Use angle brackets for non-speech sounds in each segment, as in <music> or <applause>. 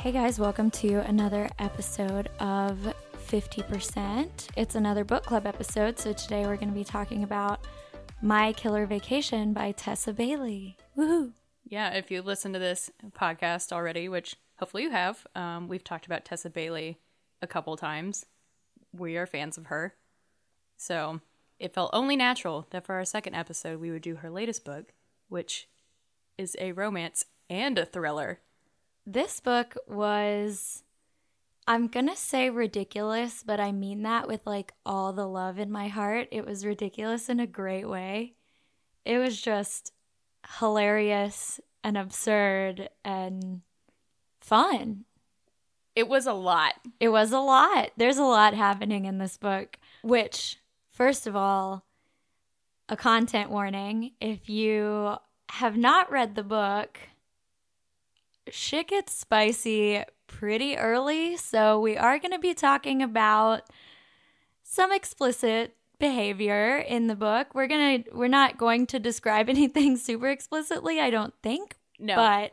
Hey guys, welcome to another episode of 50%. It's another book club episode, so today we're going to be talking about My Killer Vacation by Tessa Bailey. Woohoo! Yeah, if you listen to this podcast already, which hopefully you have, um, we've talked about Tessa Bailey a couple times. We are fans of her. So it felt only natural that for our second episode, we would do her latest book, which is a romance and a thriller. This book was, I'm going to say ridiculous, but I mean that with like all the love in my heart. It was ridiculous in a great way. It was just hilarious and absurd and fun. It was a lot. It was a lot. There's a lot happening in this book, which, first of all, a content warning. If you have not read the book, shit gets spicy pretty early. So we are going to be talking about some explicit behavior in the book. We're going to we're not going to describe <laughs> anything super explicitly, I don't think. No. But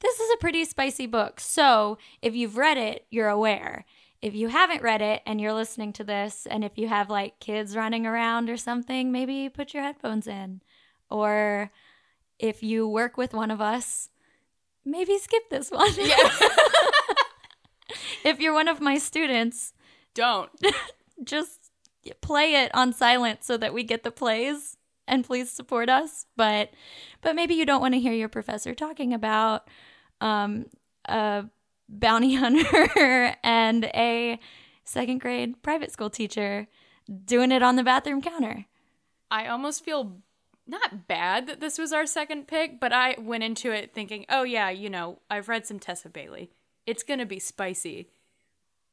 this is a pretty spicy book. So, if you've read it, you're aware. If you haven't read it and you're listening to this and if you have like kids running around or something, maybe put your headphones in. Or if you work with one of us, maybe skip this one. Yeah. <laughs> if you're one of my students, Don't. <laughs> just play it on silent so that we get the plays and please support us but but maybe you don't want to hear your professor talking about um a bounty <laughs> hunter and a second grade private school teacher doing it on the bathroom counter I almost feel not bad that this was our second pick, but I went into it thinking, oh, yeah, you know, I've read some Tessa Bailey. It's going to be spicy.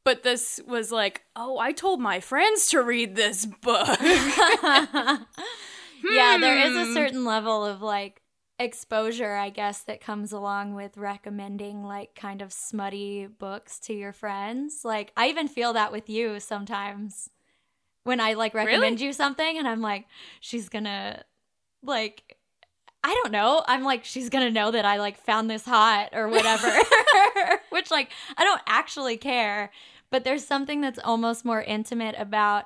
But this was like, oh, I told my friends to read this book. <laughs> <laughs> yeah there is a Hmm. certain level of like exposure i guess that comes along with recommending like kind of smutty books to your friends like i even feel that with you sometimes when i like recommend you something and i'm like she's gonna like i don't know i'm like she's gonna know that i like found this hot or whatever <laughs> <laughs> which like i don't actually care but there's something that's almost more intimate about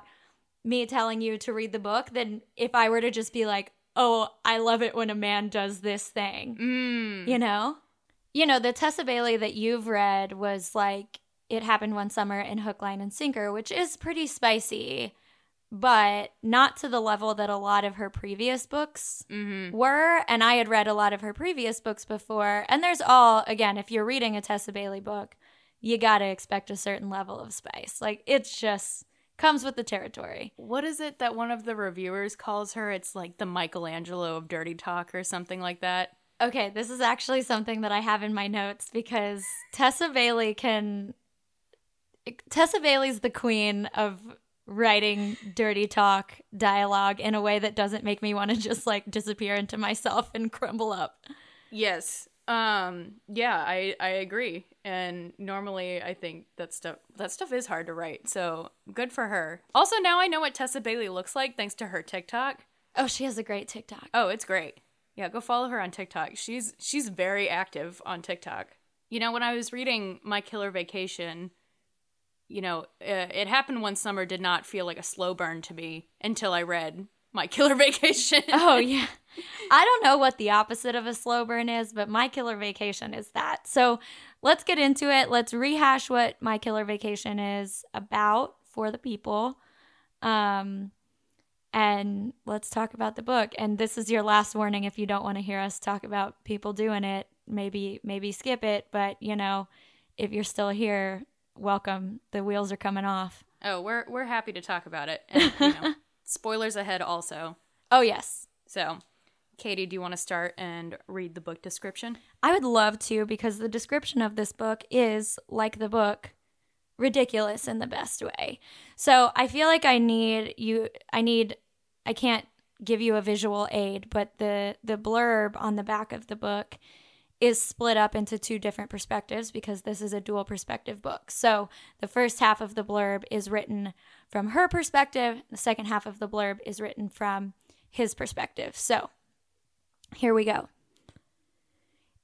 me telling you to read the book than if I were to just be like, oh, I love it when a man does this thing. mm. You know? You know, the Tessa Bailey that you've read was like, it happened one summer in Hook, Line, and Sinker, which is pretty spicy, but not to the level that a lot of her previous books hmm were. And I had read a lot of her previous books before. And there's all, again, if you're reading a Tessa Bailey book, you got to expect a certain level of spice. Like, it's just comes with the territory. What is it that one of the reviewers calls her? It's like the Michelangelo of dirty talk or something like that. Okay, this is actually something that I have in my notes because Tessa Bailey can. Tessa Bailey's the queen of writing dirty talk dialogue in a way that doesn't make me want to just like disappear into myself and crumble up. Yes. Um yeah, I I agree. And normally I think that stuff that stuff is hard to write. So, good for her. Also, now I know what Tessa Bailey looks like thanks to her TikTok. Oh, she has a great TikTok. Oh, it's great. Yeah, go follow her on TikTok. She's she's very active on TikTok. You know, when I was reading My Killer Vacation, you know, uh, it happened one summer did not feel like a slow burn to me until I read My Killer <laughs> Vacation. Oh yeah. I don't know what the opposite of a slow burn is, but my killer vacation is that. So let's get into it. Let's rehash what my killer vacation is about for the people. Um and let's talk about the book. And this is your last warning if you don't want to hear us talk about people doing it, maybe maybe skip it, but you know, if you're still here, welcome. The wheels are coming off. Oh, we're we're happy to talk about it. And, you know, <laughs> spoilers ahead also. Oh yes. So, Katey, do you want to start and read the book description? I would love to because the description of this book is like the book ridiculous in the best way. So I feel like I need you I need I can't give you a visual aid, but the the blurb on the back of the book is split up into two different perspectives because this is a dual perspective book. So the first half of the blurb is written from her perspective, the second half of the blurb is written from his perspective. So here we go.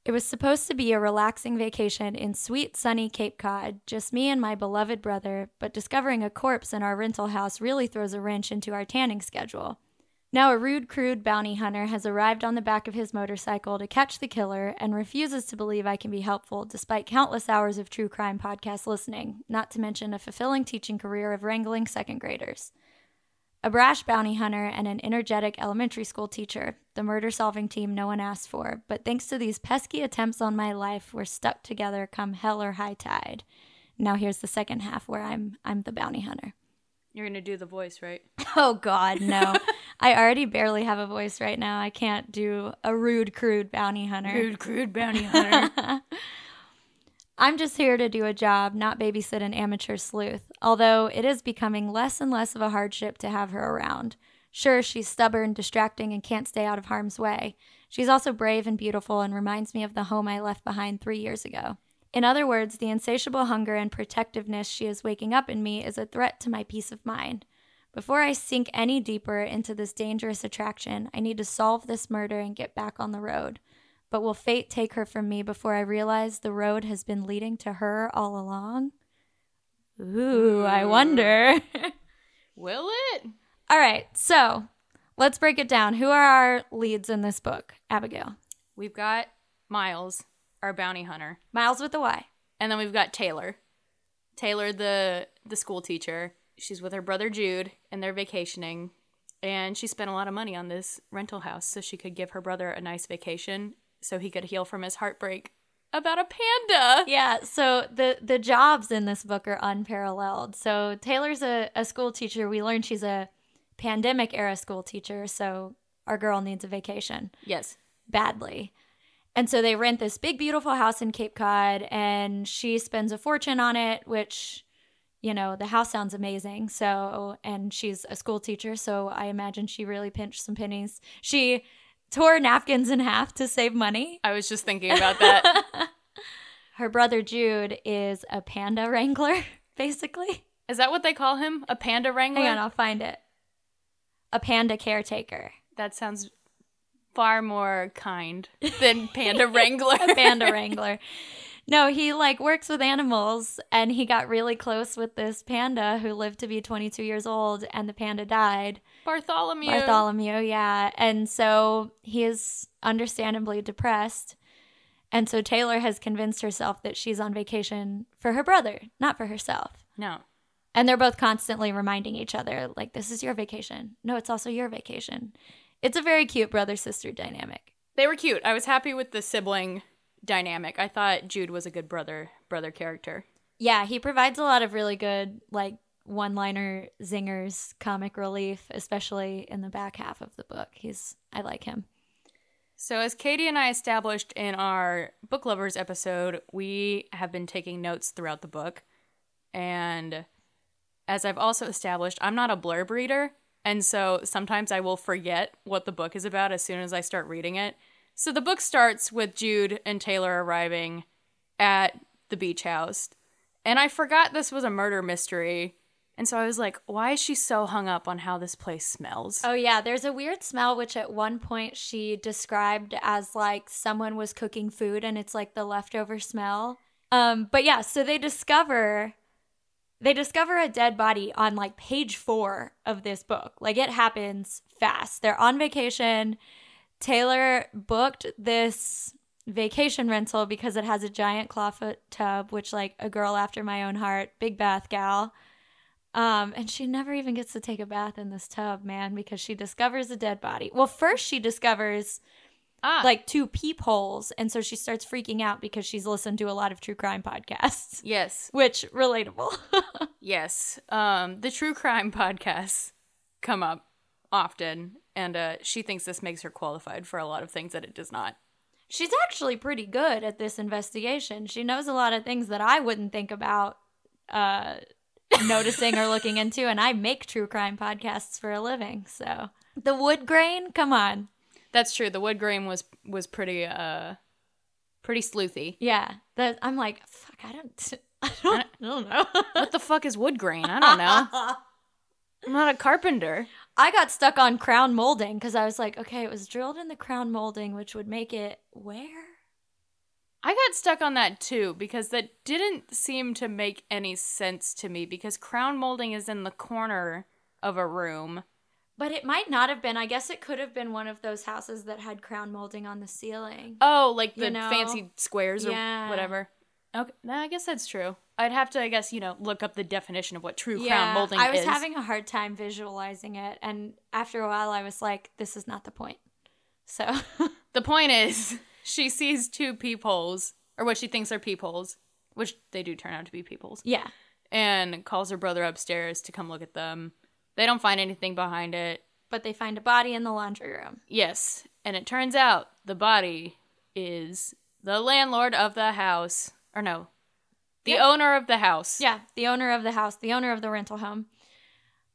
It was supposed to be a relaxing vacation in sweet, sunny Cape Cod, just me and my beloved brother, but discovering a corpse in our rental house really throws a wrench into our tanning schedule. Now, a rude, crude bounty hunter has arrived on the back of his motorcycle to catch the killer and refuses to believe I can be helpful despite countless hours of true crime podcast listening, not to mention a fulfilling teaching career of wrangling second graders. A brash bounty hunter and an energetic elementary school teacher, the murder solving team no one asked for, but thanks to these pesky attempts on my life, we're stuck together come hell or high tide. Now here's the second half where I'm I'm the bounty hunter. You're gonna do the voice, right? <laughs> Oh God, no. <laughs> I already barely have a voice right now. I can't do a rude, crude bounty hunter. Rude, crude bounty hunter. <laughs> I'm just here to do a job, not babysit an amateur sleuth, although it is becoming less and less of a hardship to have her around. Sure, she's stubborn, distracting, and can't stay out of harm's way. She's also brave and beautiful and reminds me of the home I left behind three years ago. In other words, the insatiable hunger and protectiveness she is waking up in me is a threat to my peace of mind. Before I sink any deeper into this dangerous attraction, I need to solve this murder and get back on the road. But will fate take her from me before I realize the road has been leading to her all along? Ooh, I hmm. wonder. <laughs> Will it? all right, so let's break it down. Who are our leads in this book, Abigail? We've got Miles, our bounty hunter, Miles with the Y. and then we've got Taylor. Taylor, the the school teacher. She's with her brother Jude, and they're vacationing. And she spent a lot of money on this rental house so she could give her brother a nice vacation, so he could heal from his heartbreak about a panda. Yeah, so the the jobs in this book are unparalleled. So Taylor's a, a school teacher. We learned she's a pandemic era school teacher, so our girl needs a vacation Yes. badly. And so they rent this big beautiful house in Cape Cod and she spends a fortune on it, which you know, the house sounds amazing. So, and she's a school teacher, so I imagine she really pinched some pennies. She tore napkins in half to save money. I was just thinking about that. <laughs> Her brother Jude is a panda wrangler, <laughs> basically. Is that what they call him? A panda wrangler? Hang on, I'll find it. A panda caretaker. That sounds far more kind than <laughs> panda wrangler. Panda wrangler. No, he like works with animals and he got really close with this panda who lived to be 22 years old and the panda died. Bartholomew. Bartholomew, yeah. And so he is understandably depressed. And so Taylor has convinced herself that she's on vacation for her brother, not for herself. No. And they're both constantly reminding each other, like, this is your vacation. No, it's also your vacation. It's a very cute brother sister dynamic. They were cute. I was happy with the sibling dynamic. I thought Jude was a good brother brother character. Yeah, he provides a lot of really good, like, one liner zingers, comic relief, especially in the back half of the book. He's, I like him. So, as Katey and I established in our book lovers episode, we have been taking notes throughout the book. And as I've also established, I'm not a blurb reader. And so sometimes I will forget what the book is about as soon as I start reading it. So the book starts with Jude and Taylor arriving at the beach house. And I forgot this was a murder mystery. And so I was like, why is she so hung up on how this place smells? Oh, yeah, there's a weird smell, which at one point she described as like someone was cooking food and it's like the leftover smell. Um, but yeah, so they discover they discover a dead body on like page four of this book. Like it happens fast. They're on vacation. Taylor booked this vacation rental because it has a giant clawfoot tub, which like a girl after my own heart, big bath gal. Um, and she never even gets to take a bath in this tub, man, because she discovers a dead body. Well, first she discovers Ah, like two peepholes, and so she starts freaking out because she's listened to a lot of true crime podcasts, yes, <laughs> which relatable. <laughs> yes. Um, the true crime podcasts come up often, and uh, she thinks this makes her qualified for a lot of things that it does not. she's actually pretty good at this investigation. She knows a lot of things that I wouldn't think about uh, <laughs> noticing or looking into, and I make true crime podcasts for a living. So the wood grain, come on, That's true. The wood grain was was pretty uh pretty sleuthy. yeah. That I'm like, fuck, I don't, <laughs> I don't, I don't know. <laughs> What the fuck is wood grain? I don't know. <laughs> I'm not a carpenter. I got stuck on crown molding because I was like, okay, it was drilled in the crown molding, which would make it where? I got stuck on that too because that didn't seem to make any sense to me because crown molding is in the corner of a room. But it might not have been. I guess it could have been one of those houses that had crown molding on the ceiling. Oh, like the You know? fancy squares or Yeah. whatever. Okay, nah, I guess that's true. I'd have to, I guess, you know, look up the definition of what true yeah, crown molding is. I was is. having a hard time visualizing it, and after a while, I was like, "This is not the point." So, <laughs> The point is, <laughs> she sees two peepholes, or what she thinks are peepholes, which they do turn out to be peepholes, yeah, and calls her brother upstairs to come look at them. They don't find anything behind it. but they find a body in the laundry room. Yes, and it turns out the body is the landlord of the house. Or no, the Yeah. owner of the house. Yeah, the owner of the house, the owner of the rental home.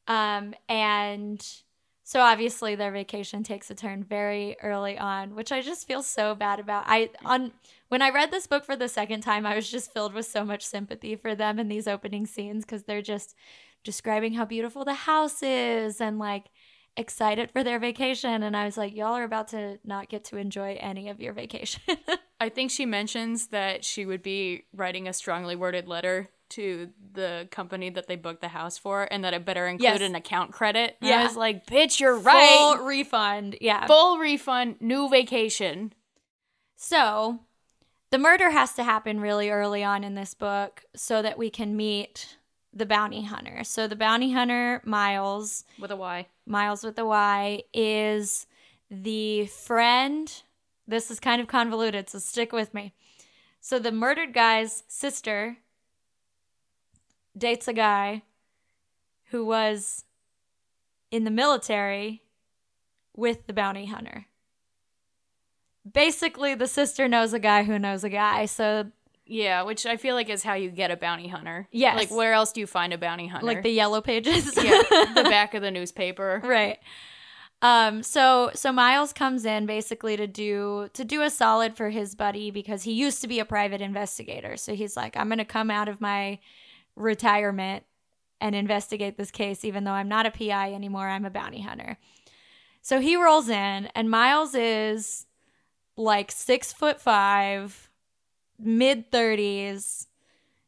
Um, and so obviously their vacation takes a turn very early on, which I just feel so bad about. I on when I read this book for the second time, I was just filled with so much sympathy for them in these opening scenes because they're just describing how beautiful the house is and like excited for their vacation. And I was like, y'all are about to not get to enjoy any of your vacation. <laughs> I think she mentions that she would be writing a strongly worded letter to the company that they booked the house for and that it better include Yes. an account credit. Yeah. I was like, bitch, you're right. Full refund. Yeah. Full refund, new vacation. So, the murder has to happen really early on in this book so that we can meet the bounty hunter. So, the bounty hunter, Miles, With a Y. Miles with a Y is the friend. This is kind of convoluted, so stick with me. So, the murdered guy's sister dates a guy who was in the military with the bounty hunter. Basically, the sister knows a guy who knows a guy. So, Yeah, which I feel like is how you get a bounty hunter. Yes. Like, where else do you find a bounty hunter? like the yellow pages. <laughs> yeah, the <laughs> back of the newspaper. right. Um, so so Miles comes in basically to do to do a solid for his buddy because he used to be a private investigator. So he's like, I'm gonna come out of my retirement and investigate this case, even though I'm not a PI anymore. I'm a bounty hunter. So he rolls in, and Miles is like six foot five, mid thirties,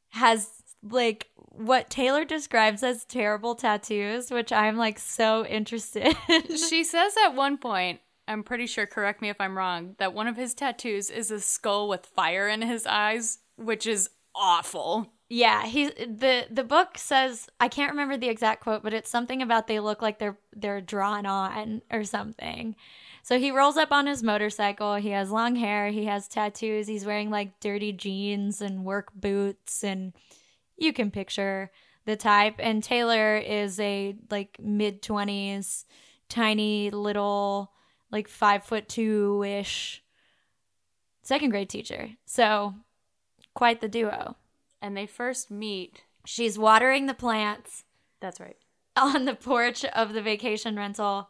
has like what Taylor describes as terrible tattoos, which I'm like so interested. <laughs> she says at one point, I'm pretty sure, correct me if I'm wrong, that one of his tattoos is a skull with fire in his eyes, which is awful. yeah, he the the book says I can't remember the exact quote, but it's something about they look like they're they're drawn on or something. So he rolls up on his motorcycle. He has long hair. He has tattoos. He's wearing like dirty jeans and work boots, and you can picture the type. And Taylor is a like mid twenties, tiny little, like five foot two ish second grade teacher. So quite the duo. And they first meet. She's watering the plants That's right. on the porch of the vacation rental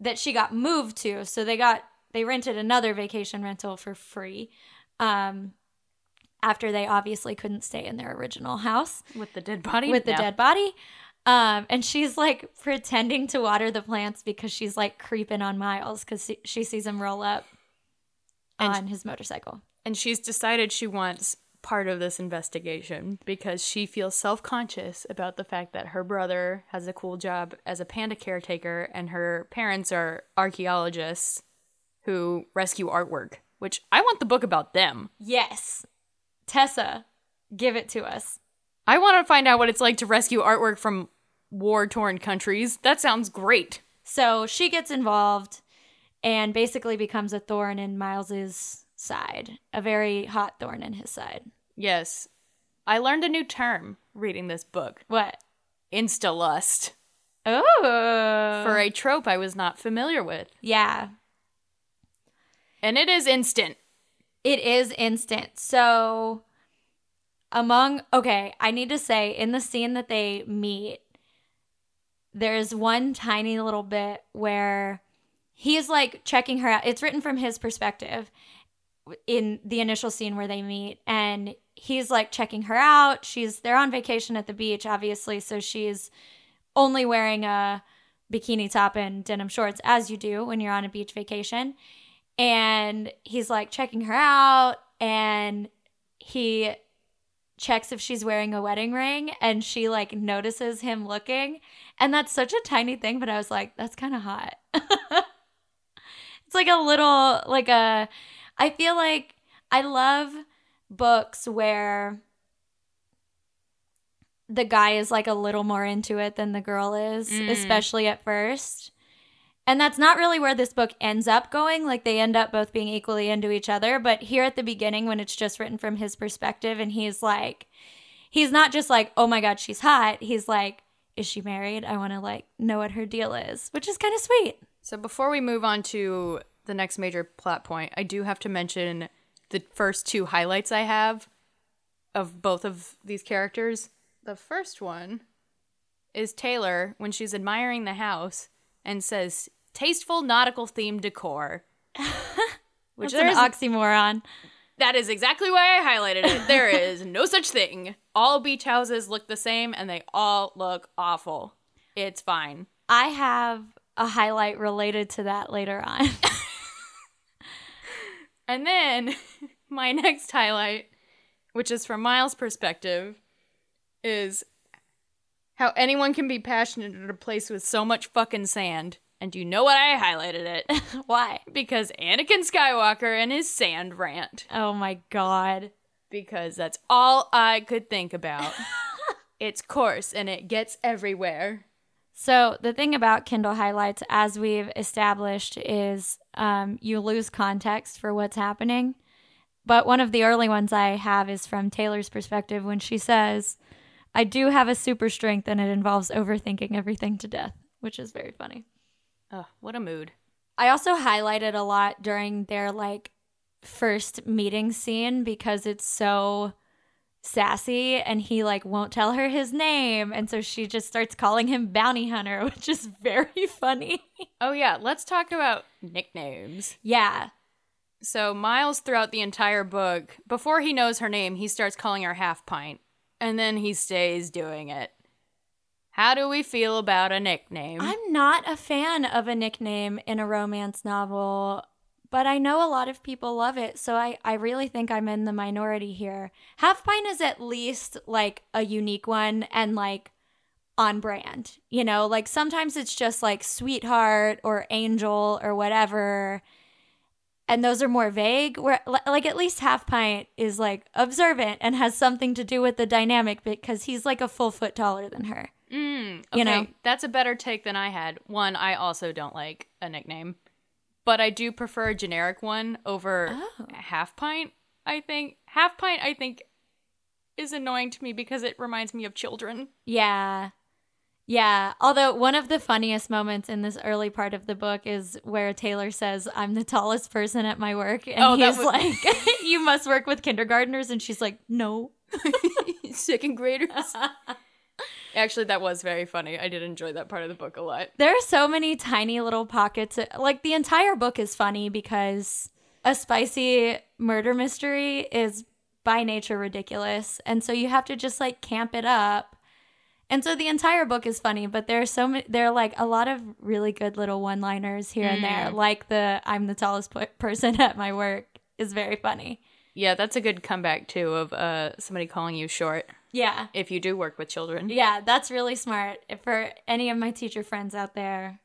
that she got moved to. So they got they rented another vacation rental for free. Um after they obviously couldn't stay in their original house With the dead body? with the No. dead body. Um, and she's like pretending to water the plants because she's like creeping on Miles because she sees him roll up And on his motorcycle. And she's decided she wants part of this investigation because she feels self conscious about the fact that her brother has a cool job as a panda caretaker and her parents are archaeologists who rescue artwork, which I want the book about them. Yes, Tessa, give it to us. I want to find out what it's like to rescue artwork from war torn countries. That sounds great. So she gets involved and basically becomes a thorn in Miles's side, a very hot thorn in his side. Yes. I learned a new term reading this book What? insta lust Oh, for a trope I was not familiar with. yeah, And it is instant. it is instant. So among okay, I need to say in the scene that they meet, there's one tiny little bit where he's like checking her out. It's written from his perspective in the initial scene where they meet and he's like checking her out. She's they're on vacation at the beach obviously, so she's only wearing a bikini top and denim shorts as you do when you're on a beach vacation. And he's like checking her out and he checks if she's wearing a wedding ring and she like notices him looking and that's such a tiny thing but i was like that's kind of hot <laughs> it's like a little like a i feel like i love books where the guy is like a little more into it than the girl is Mm. especially at first and that's not really where this book ends up going. Like they end up both being equally into each other. But here at the beginning, when it's just written from his perspective, and he's like, he's not just like, oh my God, she's hot. He's like, is she married? I want to like know what her deal is, which is kind of sweet. So before we move on to the next major plot point, I do have to mention the first two highlights I have of both of these characters. The first one is Taylor when she's admiring the house and says tasteful nautical themed decor. <laughs> Which is an oxymoron. that is exactly why I highlighted it. There <laughs> is no such thing. All beach houses look the same and they all look awful. It's fine. I have a highlight related to that later on. <laughs> And then <laughs> my next highlight, which is from Miles' perspective, is how anyone can be passionate at a place with so much fucking sand. And you know what? I highlighted it <laughs> Why? because Anakin Skywalker and his sand rant. Oh my God. Because that's all I could think about. <laughs> it's coarse and it gets everywhere. So the thing about Kindle highlights, as we've established, is um, you lose context for what's happening. But one of the early ones I have is from Taylor's perspective when she says, "I do have a super strength, and it involves overthinking everything to death," which is very funny. Ugh, what a mood. I also highlighted a lot during their like first meeting scene because it's so sassy and he like won't tell her his name and so she just starts calling him bounty hunter <laughs> which is very funny. Oh, yeah, let's talk about nicknames. yeah. So Miles throughout the entire book, before he knows her name, he starts calling her half pint. And then he stays doing it. How do we feel about a nickname? I'm not a fan of a nickname in a romance novel, but I know a lot of people love it, so I, I really think I'm in the minority here. Half Pint is at least like a unique one and like on brand. You know, like sometimes it's just like sweetheart or angel or whatever. And those are more vague. Where like at least Half Pint is like observant and has something to do with the dynamic because he's like a full foot taller than her. Mm, okay, You know. that's a better take than I had. One, I also don't like a nickname, but I do prefer a generic one over Oh. half pint. I think half pint. I think is annoying to me because it reminds me of children. Yeah. Yeah. Although one of the funniest moments in this early part of the book is where Taylor says, I'm the tallest person at my work. And Oh, he's was- like, <laughs> You must work with kindergartners. And she's like, No. <laughs> Second graders. <laughs> Actually, that was very funny. I did enjoy that part of the book a lot. There are so many tiny little pockets. Like the entire book is funny because a spicy murder mystery is by nature ridiculous. And so you have to just like camp it up. And so the entire book is funny, but there are so many, there are like a lot of really good little one liners here and there. Like the I'm the tallest p- person at my work is very funny. Yeah, that's a good comeback too of uh somebody calling you short Yeah. if you do work with children. Yeah, that's really smart. If for any of my teacher friends out there,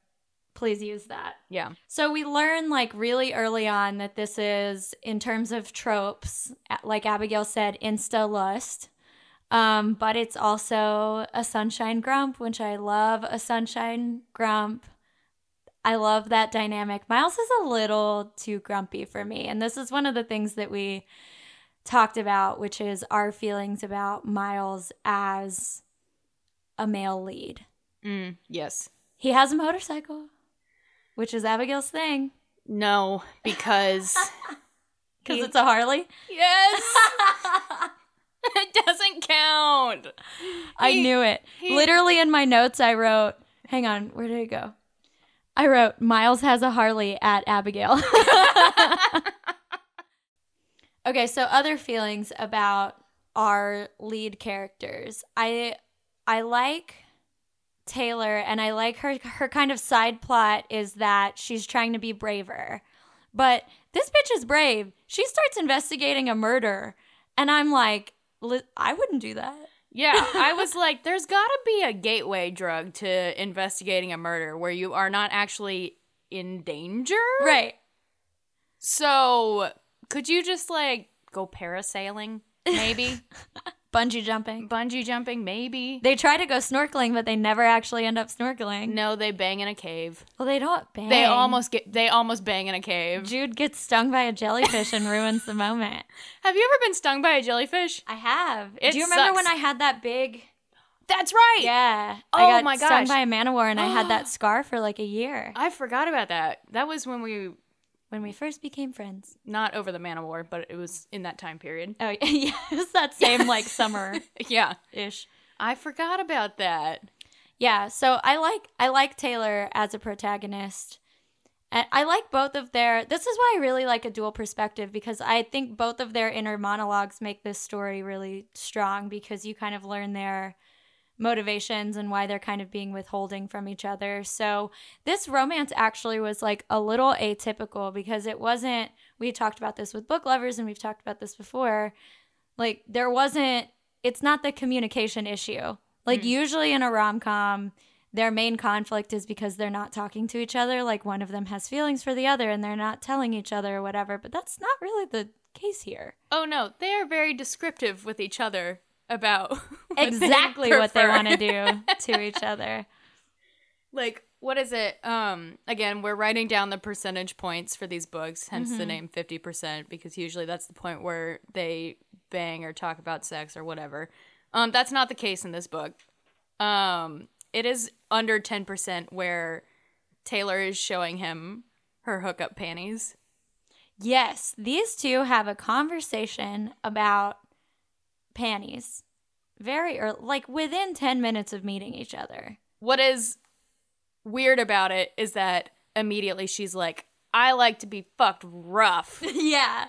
please use that. Yeah. So we learn like really early on that this is in terms of tropes, like Abigail said, insta lust. Um, but it's also a sunshine grump, which I love a sunshine grump. I love that dynamic. Miles is a little too grumpy for me. And this is one of the things that we talked about, which is our feelings about Miles as a male lead. Mm, yes. He has a motorcycle, which is Abigail's thing. No, because <laughs> Because it's a Harley? yes, <laughs> it doesn't count. I He- knew it. he- Literally in my notes, I wrote, hang on, where did it go? I wrote, Miles has a Harley at Abigail. <laughs> okay, so other feelings about our lead characters. I I like Taylor and I like her her kind of side plot is that she's trying to be braver. But this bitch is brave. She starts investigating a murder. And I'm like, I wouldn't do that. Yeah, I <laughs> was like, there's got to be a gateway drug to investigating a murder where you are not actually in danger. Right. So, could you just like go parasailing? Maybe <laughs> Bungee jumping. bungee jumping. Maybe They try to go snorkeling, but they never actually end up snorkeling. no. They bang in a cave. Well, they don't bang. They almost get. They almost bang in a cave. Jude gets stung by a jellyfish and ruins the moment. <laughs> Have you ever been stung by a jellyfish? I have. It Do you remember sucks. when I had that big? That's right. Yeah. Oh I got my stung gosh. by a man o' war, and I had that <gasps> scar for like a year I forgot about that. That was when we when we first became friends. not over the man of war, but it was in that time period. Oh <laughs> yeah, it was that same like summer <laughs> Yeah, ish. I forgot about that. Yeah, so I like I like Taylor as a protagonist. And I like both of their This is why I really like a dual perspective because I think both of their inner monologues make this story really strong because you kind of learn their motivations and why they're kind of being withholding from each other. So, this romance actually was like a little atypical because it wasn't we talked about this with book lovers and we've talked about this before. Like there wasn't it's not the communication issue. Like mm. usually in a rom-com, their main conflict is because they're not talking to each other, like one of them has feelings for the other and they're not telling each other or whatever, but that's not really the case here. Oh no, they are very descriptive with each other about <laughs> what they exactly what they want to do to each other. <laughs> like what is it um again we're writing down the percentage points for these books hence Mm-hmm. the name 50% because usually that's the point where they bang or talk about sex or whatever um that's not the case in this book um it is under 10% where taylor is showing him her hookup panties Yes, these two have a conversation about panties. Very early, like within 10 minutes of meeting each other. what is weird about it is that immediately she's like i like to be fucked rough <laughs> yeah.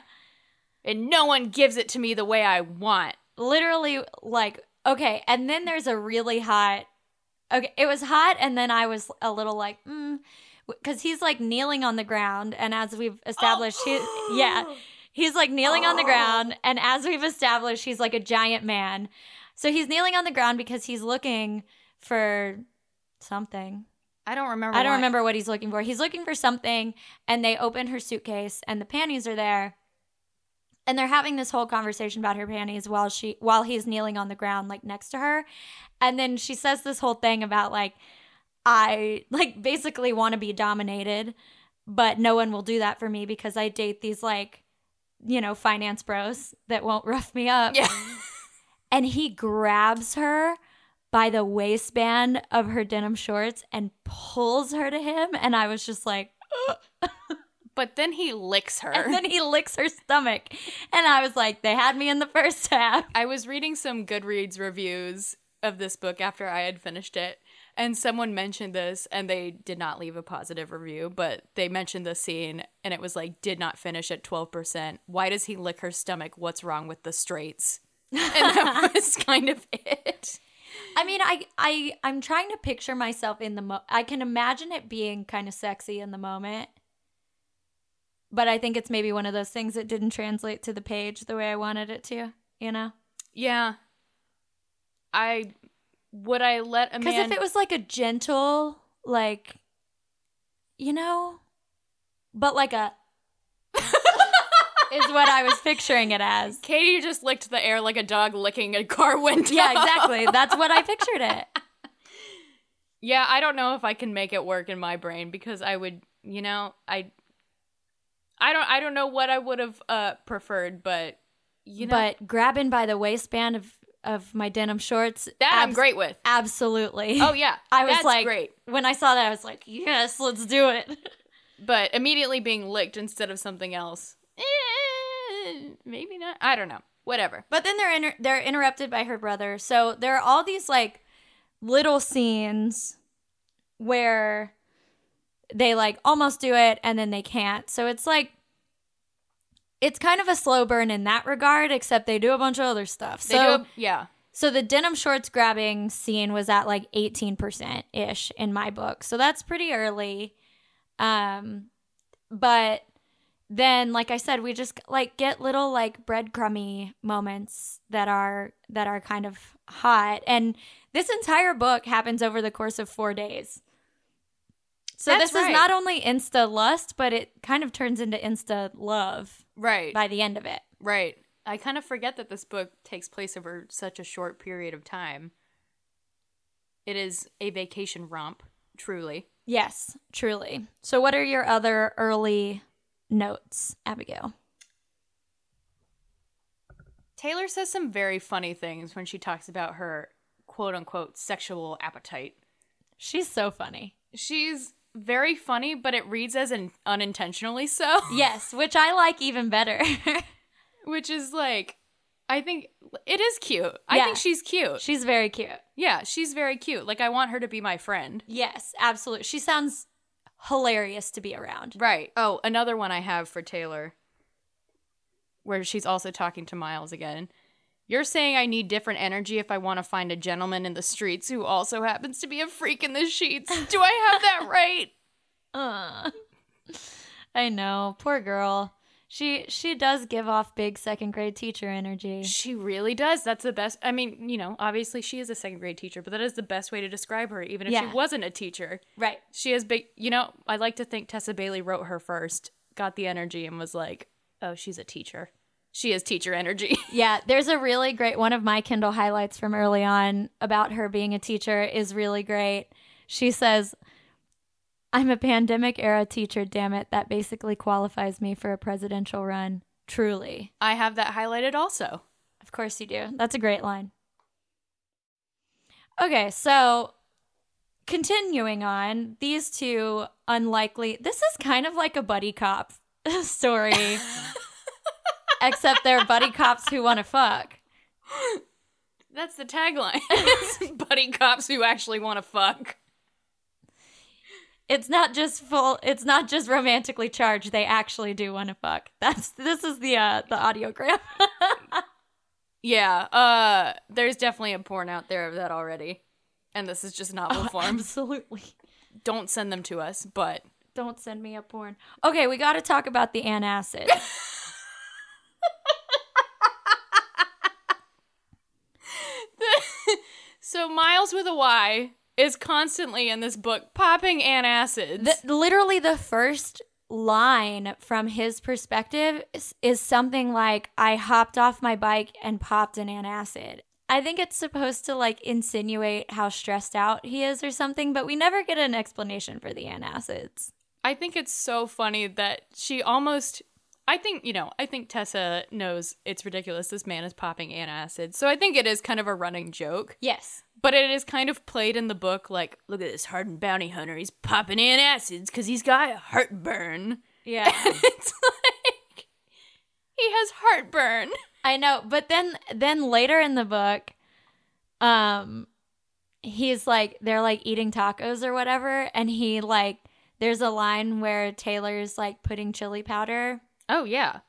and no one gives it to me the way i want literally like okay and then there's a really hot okay it was hot and then i was a little like mm because he's like kneeling on the ground and as we've established he, yeah he's like kneeling on the oh. ground and as we've established he's like a giant man so he's kneeling on the ground because he's looking for something I don't remember. I don't why- remember what he's looking for. He's looking for something, and they open her suitcase, and the panties are there. And they're having this whole conversation about her panties while she while he's kneeling on the ground, like next to her. And then she says this whole thing about like, I like basically want to be dominated, but no one will do that for me because I date these like, you know, finance bros that won't rough me up. Yeah. <laughs> and he grabs her by the waistband of her denim shorts and pulls her to him. And i was just like <laughs> but then he licks her. and then he licks her stomach. And i was like they had me in the first <laughs> half. I was reading some Goodreads reviews of this book after I had finished it, and someone mentioned this, and they did not leave a positive review, but they mentioned the scene, and it was like, did not finish at 12%. Why does he lick her stomach? What's wrong with the straights? And that <laughs> was kind of it. i mean i i i'm trying to picture myself in the mo i can imagine it being kind of sexy in the moment but i think it's maybe one of those things that didn't translate to the page the way i wanted it to you know Yeah. I would I let a man? Because if it was like a gentle, like, you know, but like a <laughs> is what I was picturing it as. Katey just licked the air like a dog licking a car window. Yeah, exactly. <laughs> That's what I pictured it. Yeah, I don't know if I can make it work in my brain because I would, you know, I I don't I don't know what I would have uh preferred, but you know but grabbing by the waistband of of my denim shorts, that I'm great with. Absolutely. Oh yeah. <laughs> I was that's like, great. when I saw that, I was like, yes, let's do it. <laughs> But immediately being licked instead of something else. eh, maybe not. I don't know. Whatever. But then they're inter- they're interrupted by her brother. So there are all these like little scenes where they like almost do it and then they can't. So it's like it's kind of a slow burn in that regard, except they do a bunch of other stuff. They so a, yeah. so the denim shorts grabbing scene was at like 18% ish in my book. So that's pretty early. Um but then like I said, we just like get little like breadcrumby moments that are that are kind of hot. And this entire book happens over the course of 4 days. So That's this right. is not only insta lust, but it kind of turns into insta love Right. by the end of it. Right. I kind of forget that this book takes place over such a short period of time. It is a vacation romp, truly. Yes, truly. So what are your other early notes, Abigail? Taylor says some very funny things when she talks about her quote unquote sexual appetite. She's so funny. She's very funny, but it reads as an unintentionally so, <laughs> Yes, which I like even better. <laughs> which is like, I think it is cute. I Yeah. think she's cute. She's very cute. Yeah, she's very cute. Like, I want her to be my friend. Yes, absolutely. She sounds hilarious to be around. Right. Oh, another one I have for Taylor, where she's also talking to Miles again. You're saying I need different energy if I want to find a gentleman in the streets who also happens to be a freak in the sheets. Do I have that <laughs> right? Uh, I know, poor girl. She she does give off big second grade teacher energy. She really does. That's the best. I mean, you know, obviously she is a second grade teacher, but that is the best way to describe her, even if Yeah. she wasn't a teacher. Right. She has big, you know, I like to think Tessa Bailey wrote her first, got the energy, and was like, oh, she's a teacher. She has teacher energy. <laughs> Yeah, there's a really great one of my Kindle highlights from early on about her being a teacher is really great. She says, I'm a pandemic era teacher, damn it. That basically qualifies me for a presidential run. Truly. I have that highlighted also. Of course you do. That's a great line. Okay, so continuing on, these two unlikely. This is kind of like a buddy cop <laughs> story, <laughs> except they're buddy cops who want to fuck. That's the tagline. <laughs> It's Buddy cops who actually want to fuck. It's not just full. It's not just romantically charged. They actually do want to fuck. That's this is the uh the audiogram. <laughs> Yeah, uh, there's definitely a porn out there of that already. And this is just novel Oh, forms. absolutely. Don't send them to us, but Don't send me a porn. Okay, we got to talk about the antacid. <laughs> so Miles with a Y is constantly in this book popping antacids. The, literally, the first line from his perspective is, is something like, I hopped off my bike and popped an antacid. I think it's supposed to like insinuate how stressed out he is or something, but we never get an explanation for the antacids. I think it's so funny that she almost. I think, you know, I think Tessa knows it's ridiculous this man is popping antacids. So I think it is kind of a running joke. Yes. But it is kind of played in the book like, look at this hardened bounty hunter. He's popping antacids because he's got heartburn. Yeah. <laughs> it's like he has heartburn. I know, but then then later in the book, um, he's like they're like eating tacos or whatever, and he like there's a line where Taylor's like putting chili powder Oh yeah.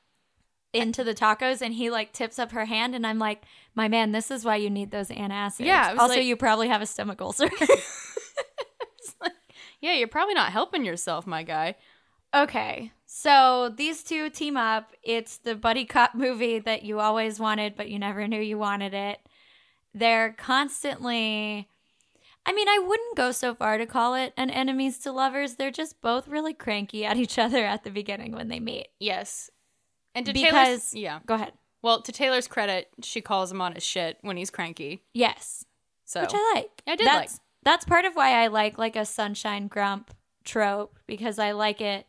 into the tacos, and he like tips up her hand, and I'm like, my man, this is why you need those antacids. Yeah, Also, like- you probably have a stomach ulcer. <laughs> Yeah, you're probably not helping yourself, my guy. okay, so these two team up. It's the buddy cop <laughs> movie that you always wanted, but you never knew you wanted it. They're constantly. I mean, I wouldn't go so far to call it an enemies to lovers. They're just both really cranky at each <laughs> other at the beginning when they meet. Yes. And to Because Taylor's yeah. go ahead. Well, to Taylor's credit, she calls him on his shit when he's cranky. Yes, So which I like. I did that's, like. That's part of why I like like a sunshine grump trope because I like it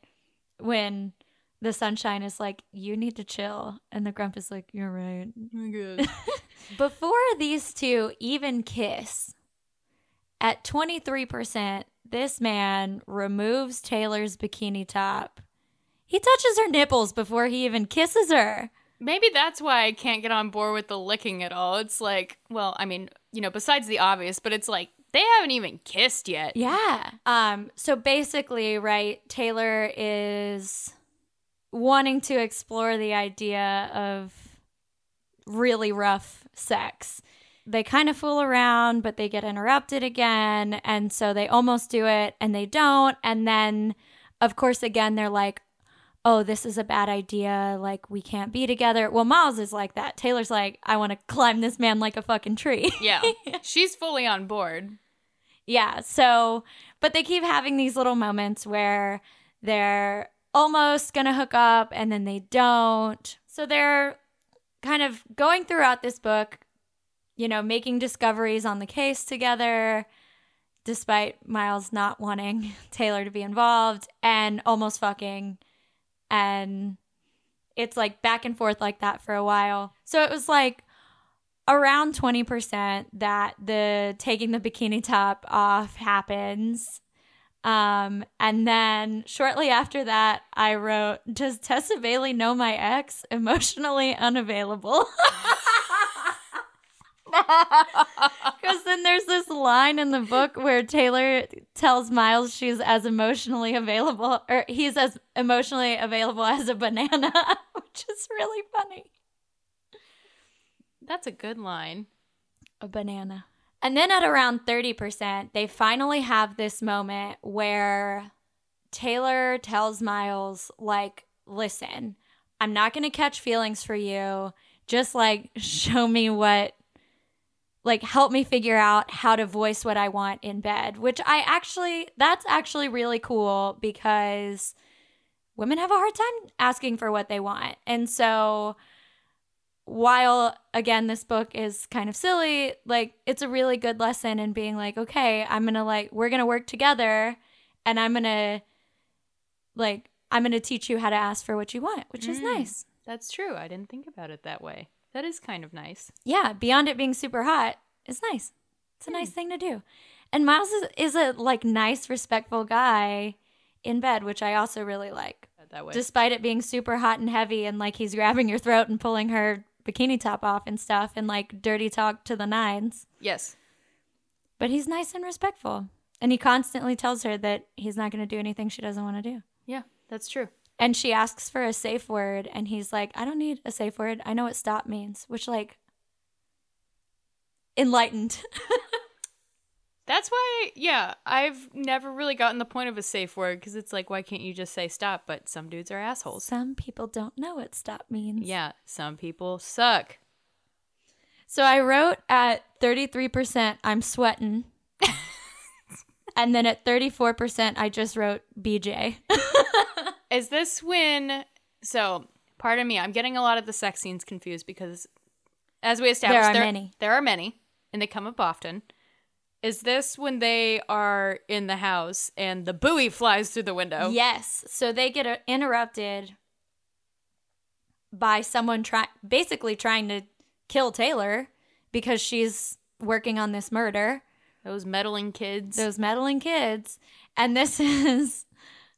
when the sunshine is like, "You need to chill," and the grump is like, "You're right." good. <laughs> Before these two even kiss, at twenty three percent, this man removes Taylor's bikini top. He touches her nipples before he even kisses her. Maybe that's why I can't get on board with the licking at all. It's like, well, I mean, you know, besides the obvious, but it's like they haven't even kissed yet. Yeah. Um so basically, right, Taylor is wanting to explore the idea of really rough sex. They kind of fool around, but they get interrupted again, and so they almost do it and they don't, and then of course again they're like, oh, this is a bad idea. Like, we can't be together. Well, Miles is like that. Taylor's like, I want to climb this man like a fucking tree. Yeah. <laughs> She's fully on board. Yeah. So, but they keep having these little moments where they're almost going to hook up and then they don't. So they're kind of going throughout this book, you know, making discoveries on the case together, despite Myles not wanting <laughs> Taylor to be involved and almost fucking. And it's like back and forth like that for a while. So it was like around 20% that the taking the bikini top off happens. Um, and then shortly after that, I wrote, Does Tessa Bailey know my ex? Emotionally unavailable. <laughs> <laughs> Because then there's this line in the book where Taylor tells Myles she's as emotionally available, or he's as emotionally available as a banana, <laughs> which is really funny. That's a good line. A banana. And then at around 30%, they finally have this moment where Taylor tells Myles, like, listen, I'm not going to catch feelings for you. Just like show me what, like, help me figure out how to voice what I want in bed, which I actually, that's actually really cool because women have a hard time asking for what they want. And so, while again this book is kind of silly like it's a really good lesson in being like okay i'm gonna like we're gonna work together and i'm gonna like i'm gonna teach you how to ask for what you want which is Mm. nice That's true. I didn't think about it that way. That is kind of nice. yeah beyond it being super hot it's nice it's a nice hmm. thing to do and myles is, is a like nice respectful guy in bed which i also really like That way. despite it being super hot and heavy and like he's grabbing your throat and pulling her bikini top off and stuff and like dirty talk to the nines yes. but he's nice and respectful and he constantly tells her that he's not going to do anything she doesn't want to do Yeah, that's true. And she asks for a safe word and he's like i don't need a safe word i know what stop means which like enlightened <laughs> That's why, yeah, I've never really gotten the point of a safe word because it's like, why can't you just say stop? But some dudes are assholes. some people don't know what stop means Yeah, some people suck. So I wrote at 33%, I'm sweating. <laughs> and then at 34%, I just wrote BJ. <laughs> Is this when? So, pardon me, I'm getting a lot of the sex scenes confused because, as we established, There are many. There are many, and they come up often. Is this when they are in the house and the buoy flies through the window? Yes. So they get uh, interrupted by someone try- basically trying to kill Taylor because she's working on this murder, Those meddling kids. those meddling kids. And this <laughs> is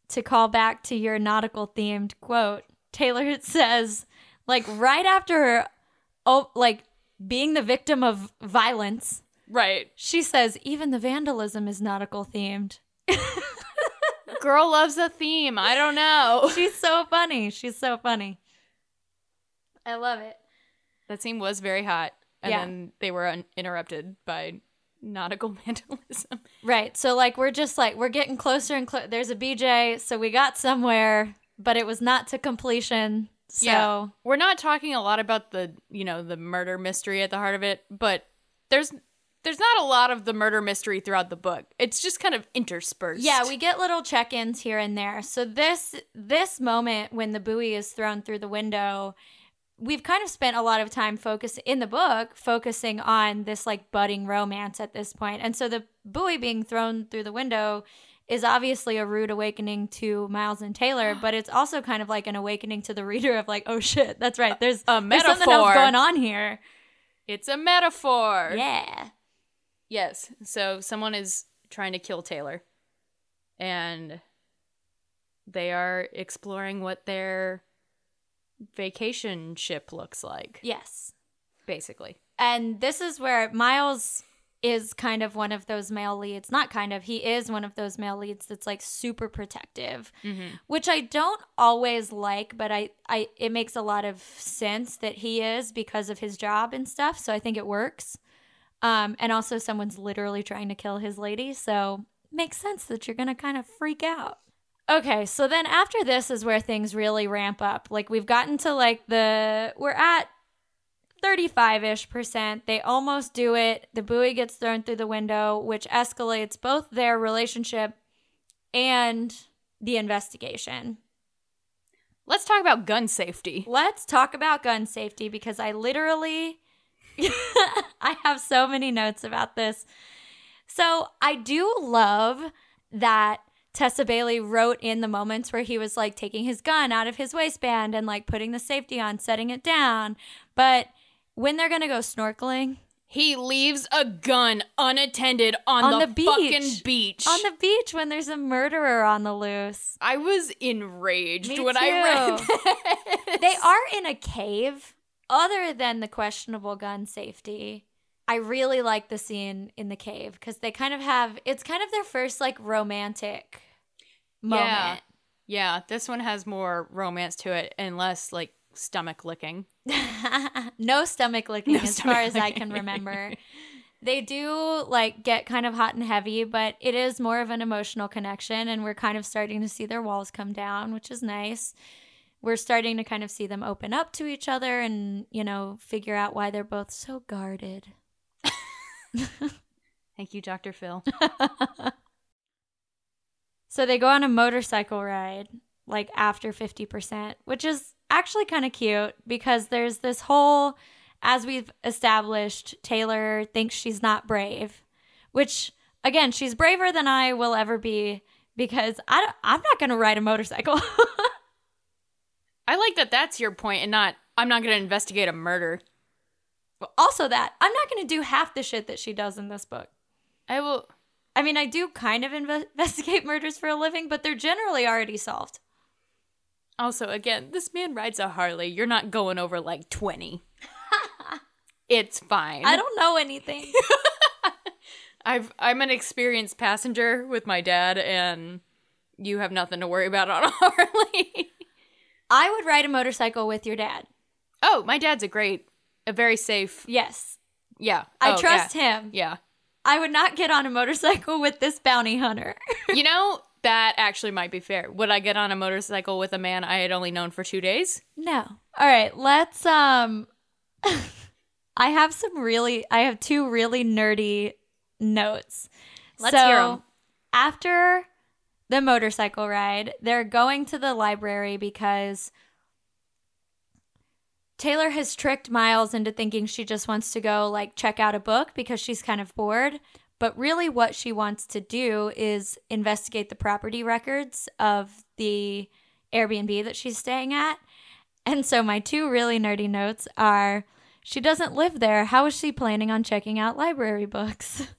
to call back to your nautical themed quote. Taylor <laughs> says, like, right after, oh, like, being the victim of violence, right. she says, even the vandalism is nautical themed. <laughs> Girl loves a theme. I don't know. <laughs> She's so funny. She's so funny. I love it. That scene was very hot, and Yeah. then they were un- interrupted by nautical <laughs> vandalism. Right. So like we're just like we're getting closer and closer. There's a BJ, so we got somewhere, but it was not to completion. So Yeah. We're not talking a lot about the, you know, the murder mystery at the heart of it, but there's there's not a lot of the murder mystery throughout the book. It's just kind of interspersed. yeah, we get little check-ins here and there. So this this moment when the buoy is thrown through the window, we've kind of spent a lot of time focus in the book focusing on this like budding romance at this point. And so the buoy being thrown through the window is obviously a rude awakening to Myles and Taylor, but it's also kind of like an awakening to the reader of like, oh shit, that's right. There's, A there's something else metaphor. going on here. It's a metaphor. Yeah. Yes. So someone is trying to kill Taylor. And they are exploring what their vacation ship looks like, Yes. basically. And this is where Myles is kind of one of those male leads. Not kind of, he is one of those male leads that's like super protective, Mm-hmm. which I don't always like, but I, I it makes a lot of sense that he is because of his job and stuff. So I think it works. Um, and also someone's literally trying to kill his lady, so makes sense that you're gonna kind of freak out. Okay, so then after this is where things really ramp up. Like we've gotten to like the we're at 35ish percent. They almost do it. The buoy gets thrown through the window, which escalates both their relationship and the investigation. Let's talk about gun safety. Let's talk about gun safety because I literally <laughs> I have so many notes about this. So, I do love that Tessa Bailey wrote in the moments where he was like taking his gun out of his waistband and like putting the safety on, setting it down. But when they're going to go snorkeling, He leaves a gun unattended on, On the, the beach. fucking beach. on the beach when there's a murderer on the loose. I was enraged Me when I read too. <laughs> this. They are in a cave. Other than the questionable gun safety, I really like the scene in the cave because they kind of have it's kind of their first like romantic moment. Yeah. Yeah, this one has more romance to it and less like stomach licking. <laughs> no stomach licking No as stomach far as I can remember. <laughs> they do like get kind of hot and heavy, but it is more of an emotional connection and we're kind of starting to see their walls come down, which is nice. We're starting to kind of see them open up to each other and, you know, figure out why they're both so guarded. <laughs> Thank you, Dr. Phil. So they go on a motorcycle ride like after 50%, which is actually kind of cute because there's this whole as we've established Taylor thinks she's not brave, which again, she's braver than I will ever be because I don't, I'm not going to ride a motorcycle. <laughs> I like that that's your point and not I'm not going to investigate a murder. also that I'm not going to do half the shit that she does in this book. I will I mean, I do kind of inve- <laughs> investigate murders for a living, but they're generally already solved. Also, again, this man rides a Harley. You're not going over like 20. <laughs> it's fine. I don't know anything. <laughs> I've I'm an experienced passenger with my dad and you have nothing to worry about on a Harley. I would ride a motorcycle with your dad. oh, my dad's a great a very safe. Yes. Yeah. I Oh, trust yeah. him. Yeah. I would not get on a motorcycle with this bounty hunter. <laughs> You know, that actually might be fair. Would I get on a motorcycle with a man I had only known for 2 days? no. All right, let's um <laughs> I have some really I have two really nerdy notes. Let's so, hear 'em. After the motorcycle ride, they're going to the library because Taylor has tricked Myles into thinking she just wants to go like check out a book because she's kind of bored. But really, what she wants to do is investigate the property records of the Airbnb that she's staying at. And so, my two really nerdy notes are she doesn't live there. How is she planning on checking out library books? <laughs>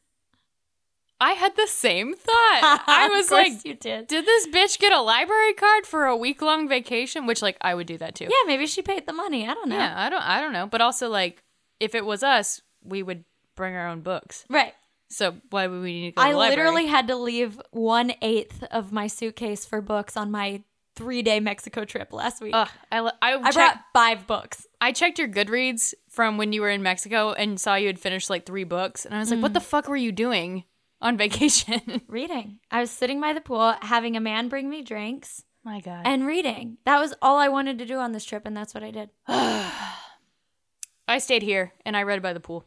I had the same thought. <laughs> I was like, you did. did this bitch get a library card for a week long vacation? Which like I would do that too. Yeah, maybe she paid the money. I don't know. Yeah, I don't I don't know. But also like if it was us, we would bring our own books. Right. So why would we need to go to I the literally had to leave one eighth of my suitcase for books on my three day Mexico trip last week. Ugh, I, I, I check- brought five books. I checked your Goodreads from when you were in Mexico and saw you had finished like three books, and I was like, Mm. "What the fuck were you doing on vacation?" <laughs> Reading. I was sitting by the pool, having a man bring me drinks My God. and reading. That was all I wanted to do on this trip, and that's what I did. <sighs> I stayed here and I read by the pool.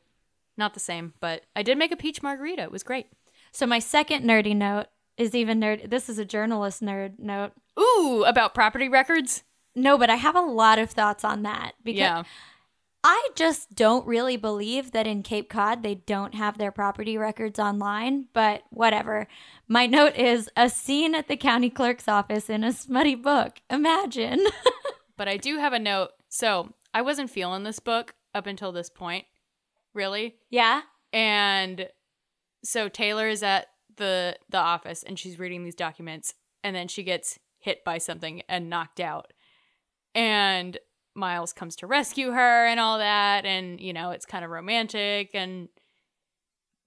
Not the same, but I did make a peach margarita. It was great. So my second nerdy note is even nerd. This is a journalist nerd note. Ooh, about property records. No, but I have a lot of thoughts on that because Yeah. I just don't really believe that in Cape Cod they don't have their property records online, but whatever. My note is a scene at the county clerk's office in a smutty book. Imagine. <laughs> But I do have a note. So I wasn't feeling this book up until this point, really. yeah? And so Taylor is at the the office and she's reading these documents, and then she gets hit by something and knocked out. And Myles comes to rescue her and all that, and you know it's kind of romantic and.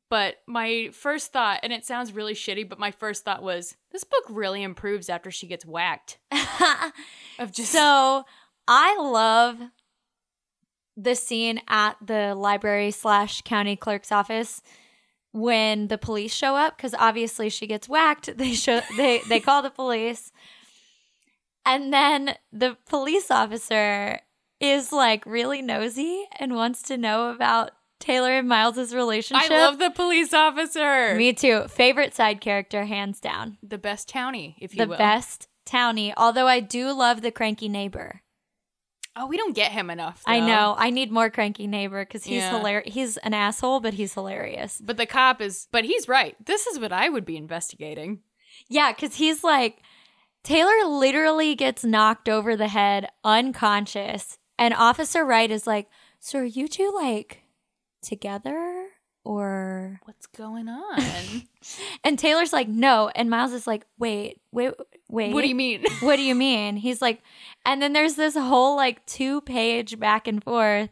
But my first thought, and it sounds really shitty, but my first thought was this book really improves after she gets whacked. <laughs> Of just so I love the scene at the library slash county clerk's office when the police show up because obviously she gets whacked. <laughs> They show they they call the police, and then the police officer is like really nosy and wants to know about Taylor and Myles's relationship. I love the police officer. Me too. Favorite side character, hands down. the best townie, if you The will. best townie. Although I do love the cranky neighbor. Oh, we don't get him enough. I know. I need more cranky neighbor because he's Yeah. hilarious. He's an asshole, but he's hilarious. But the cop is. But he's right. This is what I would be investigating. Yeah, because he's like, Taylor literally gets knocked over the head unconscious. And Officer Wright is like, So are you two like together? Or. What's going on? <laughs> And Taylor's like, No. And Myles is like, Wait, wait, wait. what do you mean? <laughs> what do you mean? He's like, and then there's this whole like two page back and forth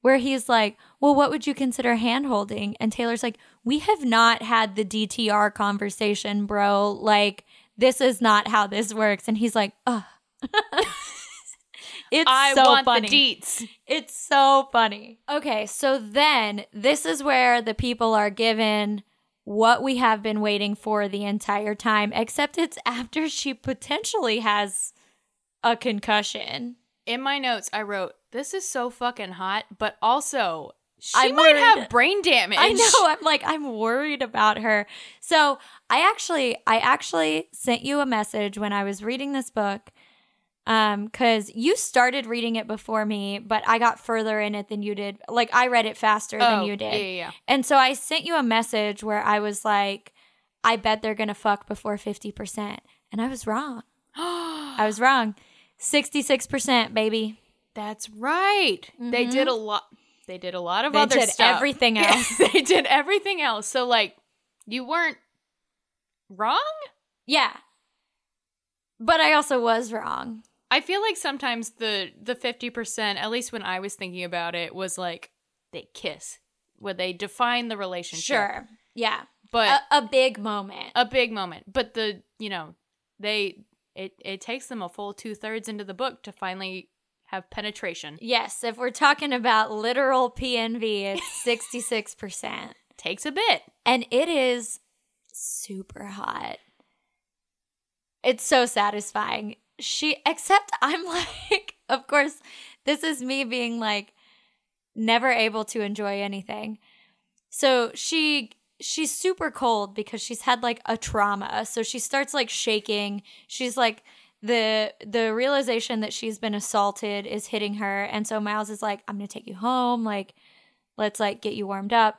where he's like, well, what would you consider hand holding? And Taylor's like, we have not had the DTR conversation, bro. Like, this is not how this works. And he's like, ugh. <laughs> it's I so want funny. the deets. It's so funny. Okay, so then this is where the people are given what we have been waiting for the entire time, except it's after she potentially has a concussion. In my notes, I wrote, "This is so fucking hot," but also she I'm might worried. have brain damage. I know. I'm like, I'm worried about her. So I actually, I actually sent you a message when I was reading this book. Um, cause you started reading it before me, but I got further in it than you did. Like I read it faster than Oh, you did. Yeah, yeah, And so I sent you a message where I was like, I bet they're going to fuck before 50%. And I was wrong. I was <gasps> wrong. 66%, baby. That's right. They did a lot. They did a lot of. They other did stuff. everything <laughs> Yeah, else. <laughs> they did everything else. So like, you weren't wrong. Yeah. But I also was wrong. I feel like sometimes the the fifty percent, at least when I was thinking about it, was like they kiss, where they define the relationship. Sure. Yeah. but A, a big moment. a big moment. But the you know they it it takes them a full two thirds into the book to finally have penetration. yes. If we're talking about literal PNV, it's <laughs> 66%. Takes a bit. and it is super hot. It's so satisfying. She, except I'm <laughs> like, of course, this is me being like never able to enjoy anything. So she she's super cold because she's had like a trauma. So she starts like shaking. She's like the the realization that she's been assaulted is hitting her and so Myles is like I'm going to take you home like let's like get you warmed up.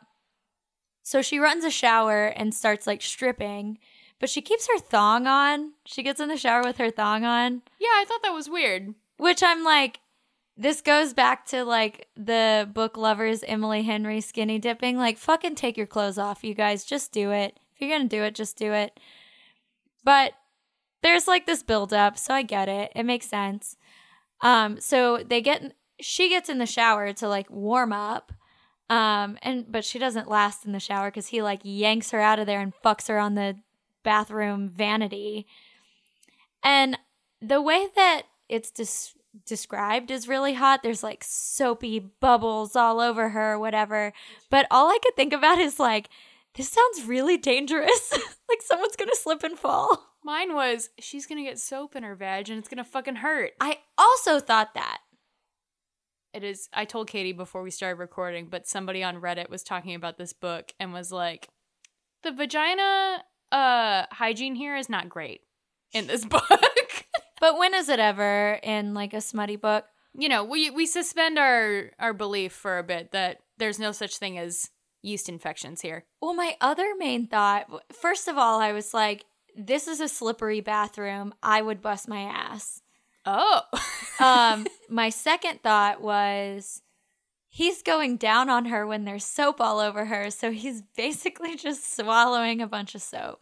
So she runs a shower and starts like stripping, but she keeps her thong on. She gets in the shower with her thong on, Yeah, I thought that was weird. which I'm like, this goes back to like the book lovers Emily Henry skinny dipping. Like, fucking take your clothes off, you guys. Just do it. If you're gonna do it, just do it. But there's like this build up, so I get it. It makes sense. Um, so they get she gets in the shower to like warm up. Um, and but she doesn't last in the shower because he like yanks her out of there and fucks her on the bathroom vanity. And the way that it's des- described is really hot. There's like soapy bubbles all over her, whatever. But all I could think about is like, this sounds really dangerous. <laughs> like someone's gonna slip and fall. Mine was she's gonna get soap in her vag and it's gonna fucking hurt. I also thought that. It is. I told Katey before we started recording, but somebody on Reddit was talking about this book and was like, "The vagina uh hygiene here is not great in this <laughs> book." But when is it ever in like a smutty book? you know, we we suspend our our belief for a bit that there's no such thing as yeast infections here. Well, my other main thought, first of all, I was like, this is a slippery bathroom. I would bust my ass. Oh, <laughs> Um, my second thought was he's going down on her when there's soap all over her, so he's basically just swallowing a bunch of soap.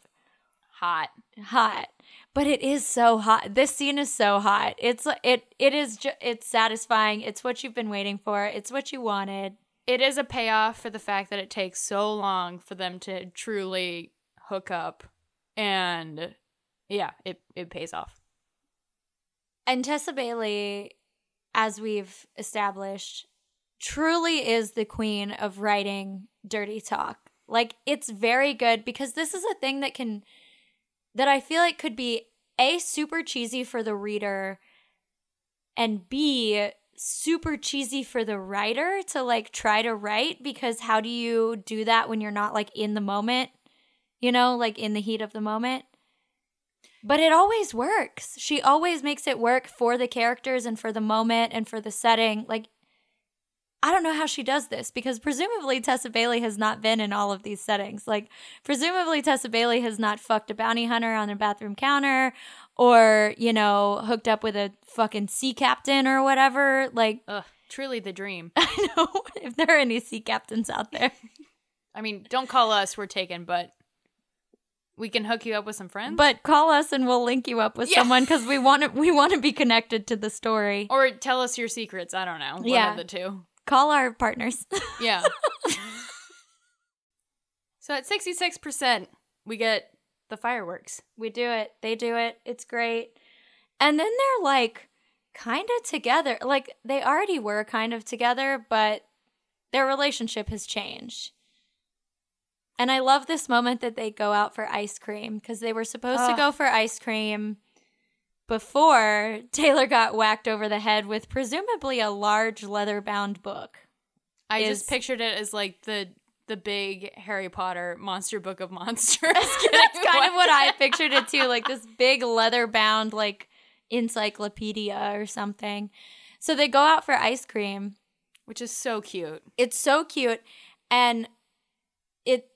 hot. Hot. But it is so hot. This scene is so hot. It's it it is ju- it's satisfying. It's what you've been waiting for. It's what you wanted. It is a payoff for the fact that it takes so long for them to truly hook up, and yeah, it it pays off. And Tessa Bailey, as we've established, truly is the queen of writing dirty talk. Like it's very good because this is a thing that can that I feel like could be a super cheesy for the reader and b super cheesy for the writer to like try to write because how do you do that when you're not like in the moment? You know, like in the heat of the moment. But it always works. She always makes it work for the characters and for the moment and for the setting. Like I don't know how she does this because presumably Tessa Bailey has not been in all of these settings. Like, presumably Tessa Bailey has not fucked a bounty hunter on a bathroom counter or, you know, hooked up with a fucking sea captain or whatever. Like, Ugh, truly the dream. <laughs> I know if there are any sea captains out there. <laughs> I mean, don't call us, we're taken, but we can hook you up with some friends. But call us and we'll link you up with Yeah. someone because we want to we want to be connected to the story. or tell us your secrets. I don't know. One Yeah. of the two. Call our partners. <laughs> Yeah. <laughs> so at 66%, we get the fireworks. We do it. They do it. It's great. And then they're like kind of together. Like they already were kind of together, but their relationship has changed. And I love this moment that they go out for ice cream because they were supposed to go for ice cream before Taylor got whacked over the head with presumably a large leather bound book. I Is- just pictured it as like the the big Harry Potter monster book of monsters. <laughs> <laughs> That's kind of what I pictured it too, like this big leather bound like encyclopedia or something. So they go out for ice cream. Which is so cute. It's so cute and it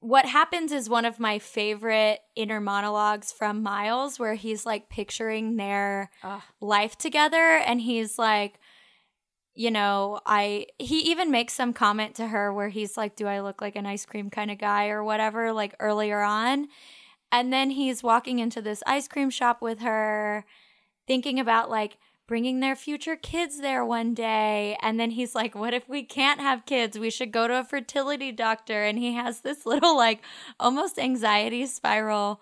what happens is one of my favorite inner monologues from Myles where he's like picturing their Ugh. life together and he's like you know i he even makes some comment to her where he's like do i look like an ice cream kind of guy or whatever like earlier on and then he's walking into this ice cream shop with her thinking about like bringing their future kids there one day and then he's like what if we can't have kids we should go to a fertility doctor and he has this <laughs> little like almost anxiety spiral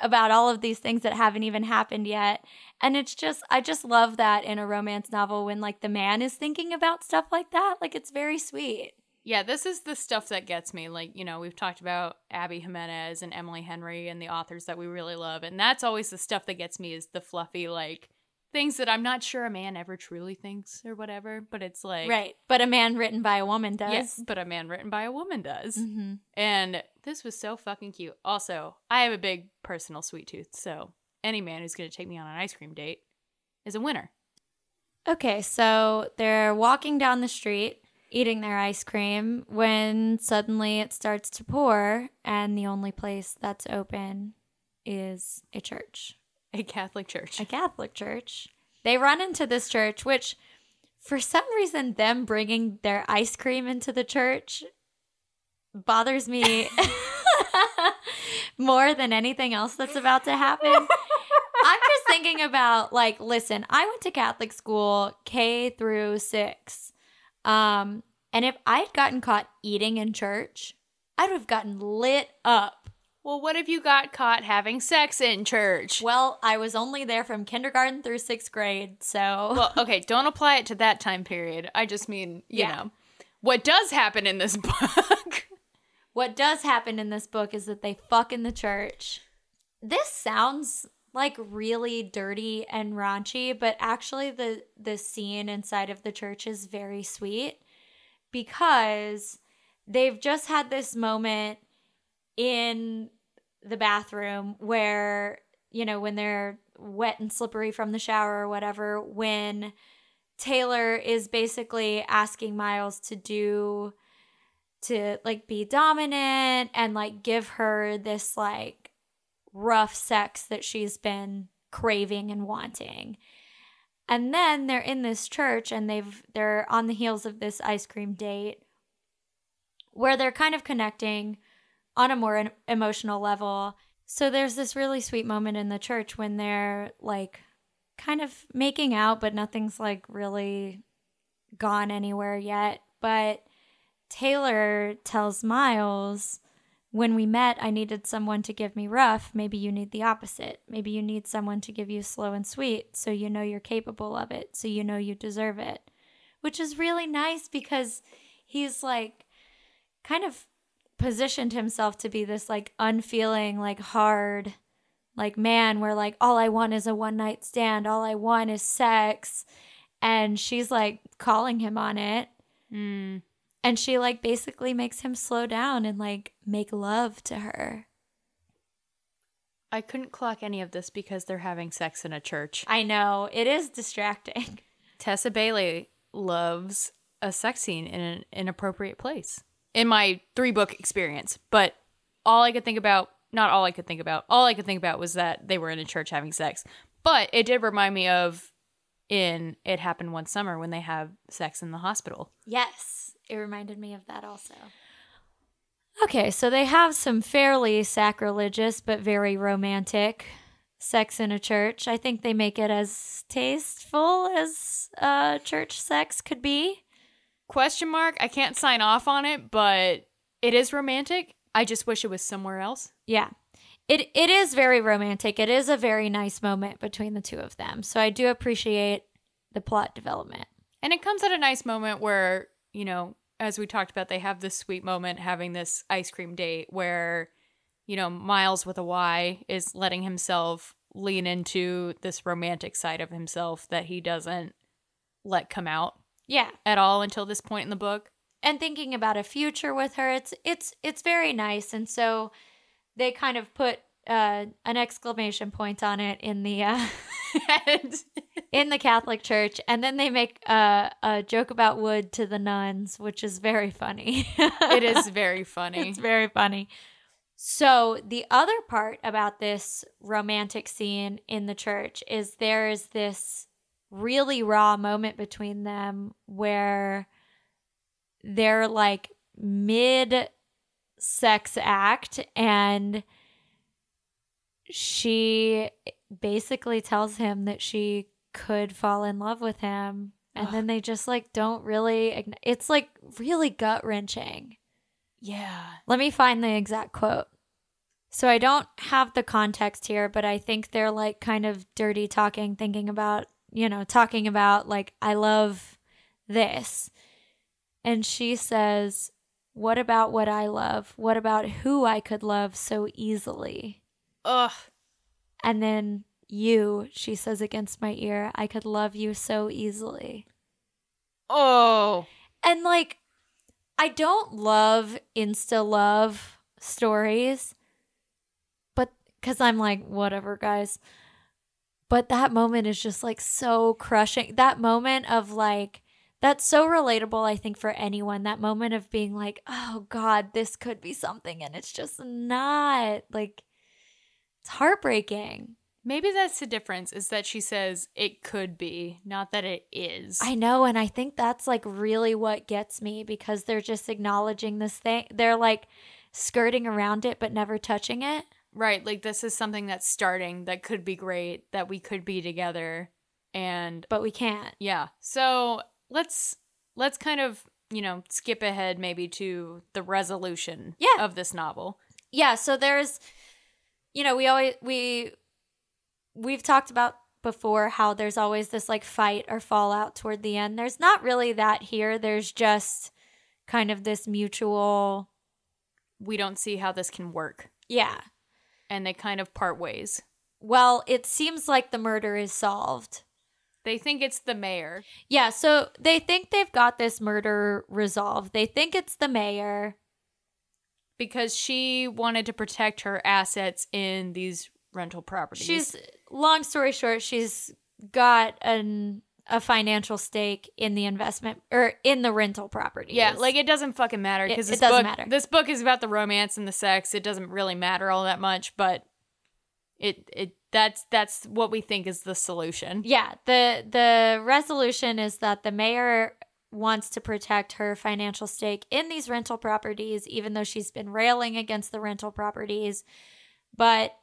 about all of these things that haven't even happened yet. And it's just, I just love that in a romance novel when like the man is thinking about stuff like that. Like it's very sweet. Yeah, this is the stuff that gets me. Like, you know, we've talked about Abby Jimenez and Emily Henry and the authors that we really love. And that's always the stuff that gets me is the fluffy, like, things that I'm not sure a man ever truly thinks or whatever. But it's like, right. But a man written by a woman does. Yes, but a man written by a woman does. Mhm. And this was so fucking cute. Also, I have a big personal sweet tooth, so any man who's going to take me on an ice cream date is a winner. Okay, so they're walking down the street eating their ice cream when suddenly it starts to pour and the only place that's open is a church. A Catholic church. a Catholic church. They run into this church, which for some reason, them bringing their ice cream into the church bothers me <laughs> more than anything else that's about to happen. I'm just thinking about like, listen, I went to Catholic school K through six. Um, and if I'd gotten caught eating in church, I'd have gotten lit up. Well, what if you got caught having sex in church? Well, I was only there from kindergarten through sixth grade, so Well, <laughs> okay, don't apply it to that time period. I just mean, you Yeah. know, what does happen in this <laughs> book. what does happen in this book is that they fuck in the church. This sounds like really dirty and raunchy, but actually the the scene inside of the church is very sweet because they've just had this moment in the bathroom where you know when they're wet and slippery from the shower or whatever when Taylor is basically asking Myles to do to like be dominant and like give her this like rough sex that she's been craving and wanting. And then they're in this church and they've they're on the heels of this ice cream date where they're kind of connecting on a more emotional level. So there's this really sweet moment in the church when they're like kind of making out but nothing's like really gone anywhere yet. But Taylor tells Myles, when we met, I needed someone to give me rough. Maybe you need the opposite. Maybe you need someone to give you slow and sweet so you know you're capable of it, so you know you deserve it. Which is really nice because he's like kind of positioned himself to be this like unfeeling, like hard, like man where like all I want is a one night stand, all I want is sex. And she's like calling him on it. Mm. And she like basically makes him slow down and like make love to her. I couldn't clock any of this because they're having sex in a church. I know, it is distracting. <laughs> Tessa Bailey loves a sex scene in an inappropriate place. In my three book experience, but all I could think about, not all I could think about, all I could think about was that they were in a church having sex. But it did remind me of in It Happened One Summer when they have sex in the hospital. Yes, it reminded me of that also. Okay, so they have some fairly sacrilegious but very romantic sex in a church. I think they make it as tasteful as uh, church sex could be. Question mark, I can't sign off on it, but it is romantic. I just wish it was somewhere else. Yeah. It it is very romantic. It is a very nice moment between the two of them. So I do appreciate the plot development. And it comes at a nice moment where, you know, as we talked about, they have this sweet moment having this ice cream date where, you know, Myles with a Y is letting himself lean into this romantic side of himself that he doesn't let come out Yeah. at all until this point in the book. and thinking about a future with her it's it's it's very nice and so they kind of put uh, an exclamation point on it in the uh, <laughs> in the Catholic Church, and then they make uh, a joke about wood to the nuns, which is very funny. it is <laughs> very funny. it's very funny. So the other part about this romantic scene in the church is there's this really raw moment between them where they're like mid sex act and she basically tells him that she could fall in love with him and Ugh. then they just like don't really it's like really gut wrenching yeah. let me find the exact quote. So I don't have the context here, but I think they're like kind of dirty talking, thinking about, you know, talking about like, I love this. And she says, What about what I love? What about who I could love so easily? Ugh. And then you, she says against my ear, I could love you so easily. Oh. And like, I don't love insta love stories, but because I'm like, whatever, guys. But that moment is just like so crushing. That moment of like, that's so relatable, I think, for anyone. That moment of being like, oh God, this could be something. And it's just not. Like, it's heartbreaking. Maybe that's the difference is that she says it could be, not that it is. I know, and I think that's like really what gets me because they're just acknowledging this thing. They're like skirting around it but never touching it. Right, like this is something that's starting that could be great, that we could be together. And But we can't. yeah. So, let's let's kind of, you know, skip ahead maybe to the resolution Yeah. of this novel. Yeah, so there's you know, we always we we've talked about before how there's always this like fight or fallout toward the end. There's not really that here. There's just kind of this mutual We don't see how this can work. yeah. And they kind of part ways. Well, it seems like the murder is solved. They think it's the mayor. Yeah, so they think they've got this murder resolved. They think it's the mayor. because she wanted to protect her assets in these rental properties. She's long story short, she's got an a financial stake in the investment or in the rental property. yeah, like it doesn't fucking matter because it this doesn't book, matter. this book is about the romance and the sex. It doesn't really matter all that much, but it it that's that's what we think is the solution. yeah, the the resolution is that the mayor wants to protect her financial stake in these rental properties even though she's been railing against the rental properties. But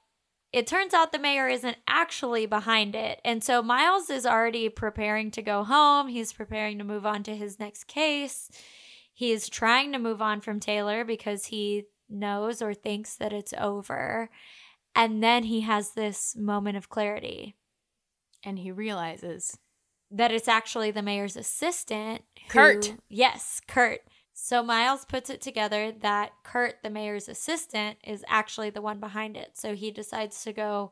it turns out the mayor isn't actually behind it. And so Myles is already preparing to go home. He's preparing to move on to his next case. He is trying to move on from Taylor because he knows or thinks that it's over. And then he has this moment of clarity And he realizes that it's actually the mayor's assistant. Who, Kurt. Yes, Kurt. So Myles puts it together that Kurt, the mayor's assistant, is actually the one behind it. So he decides to go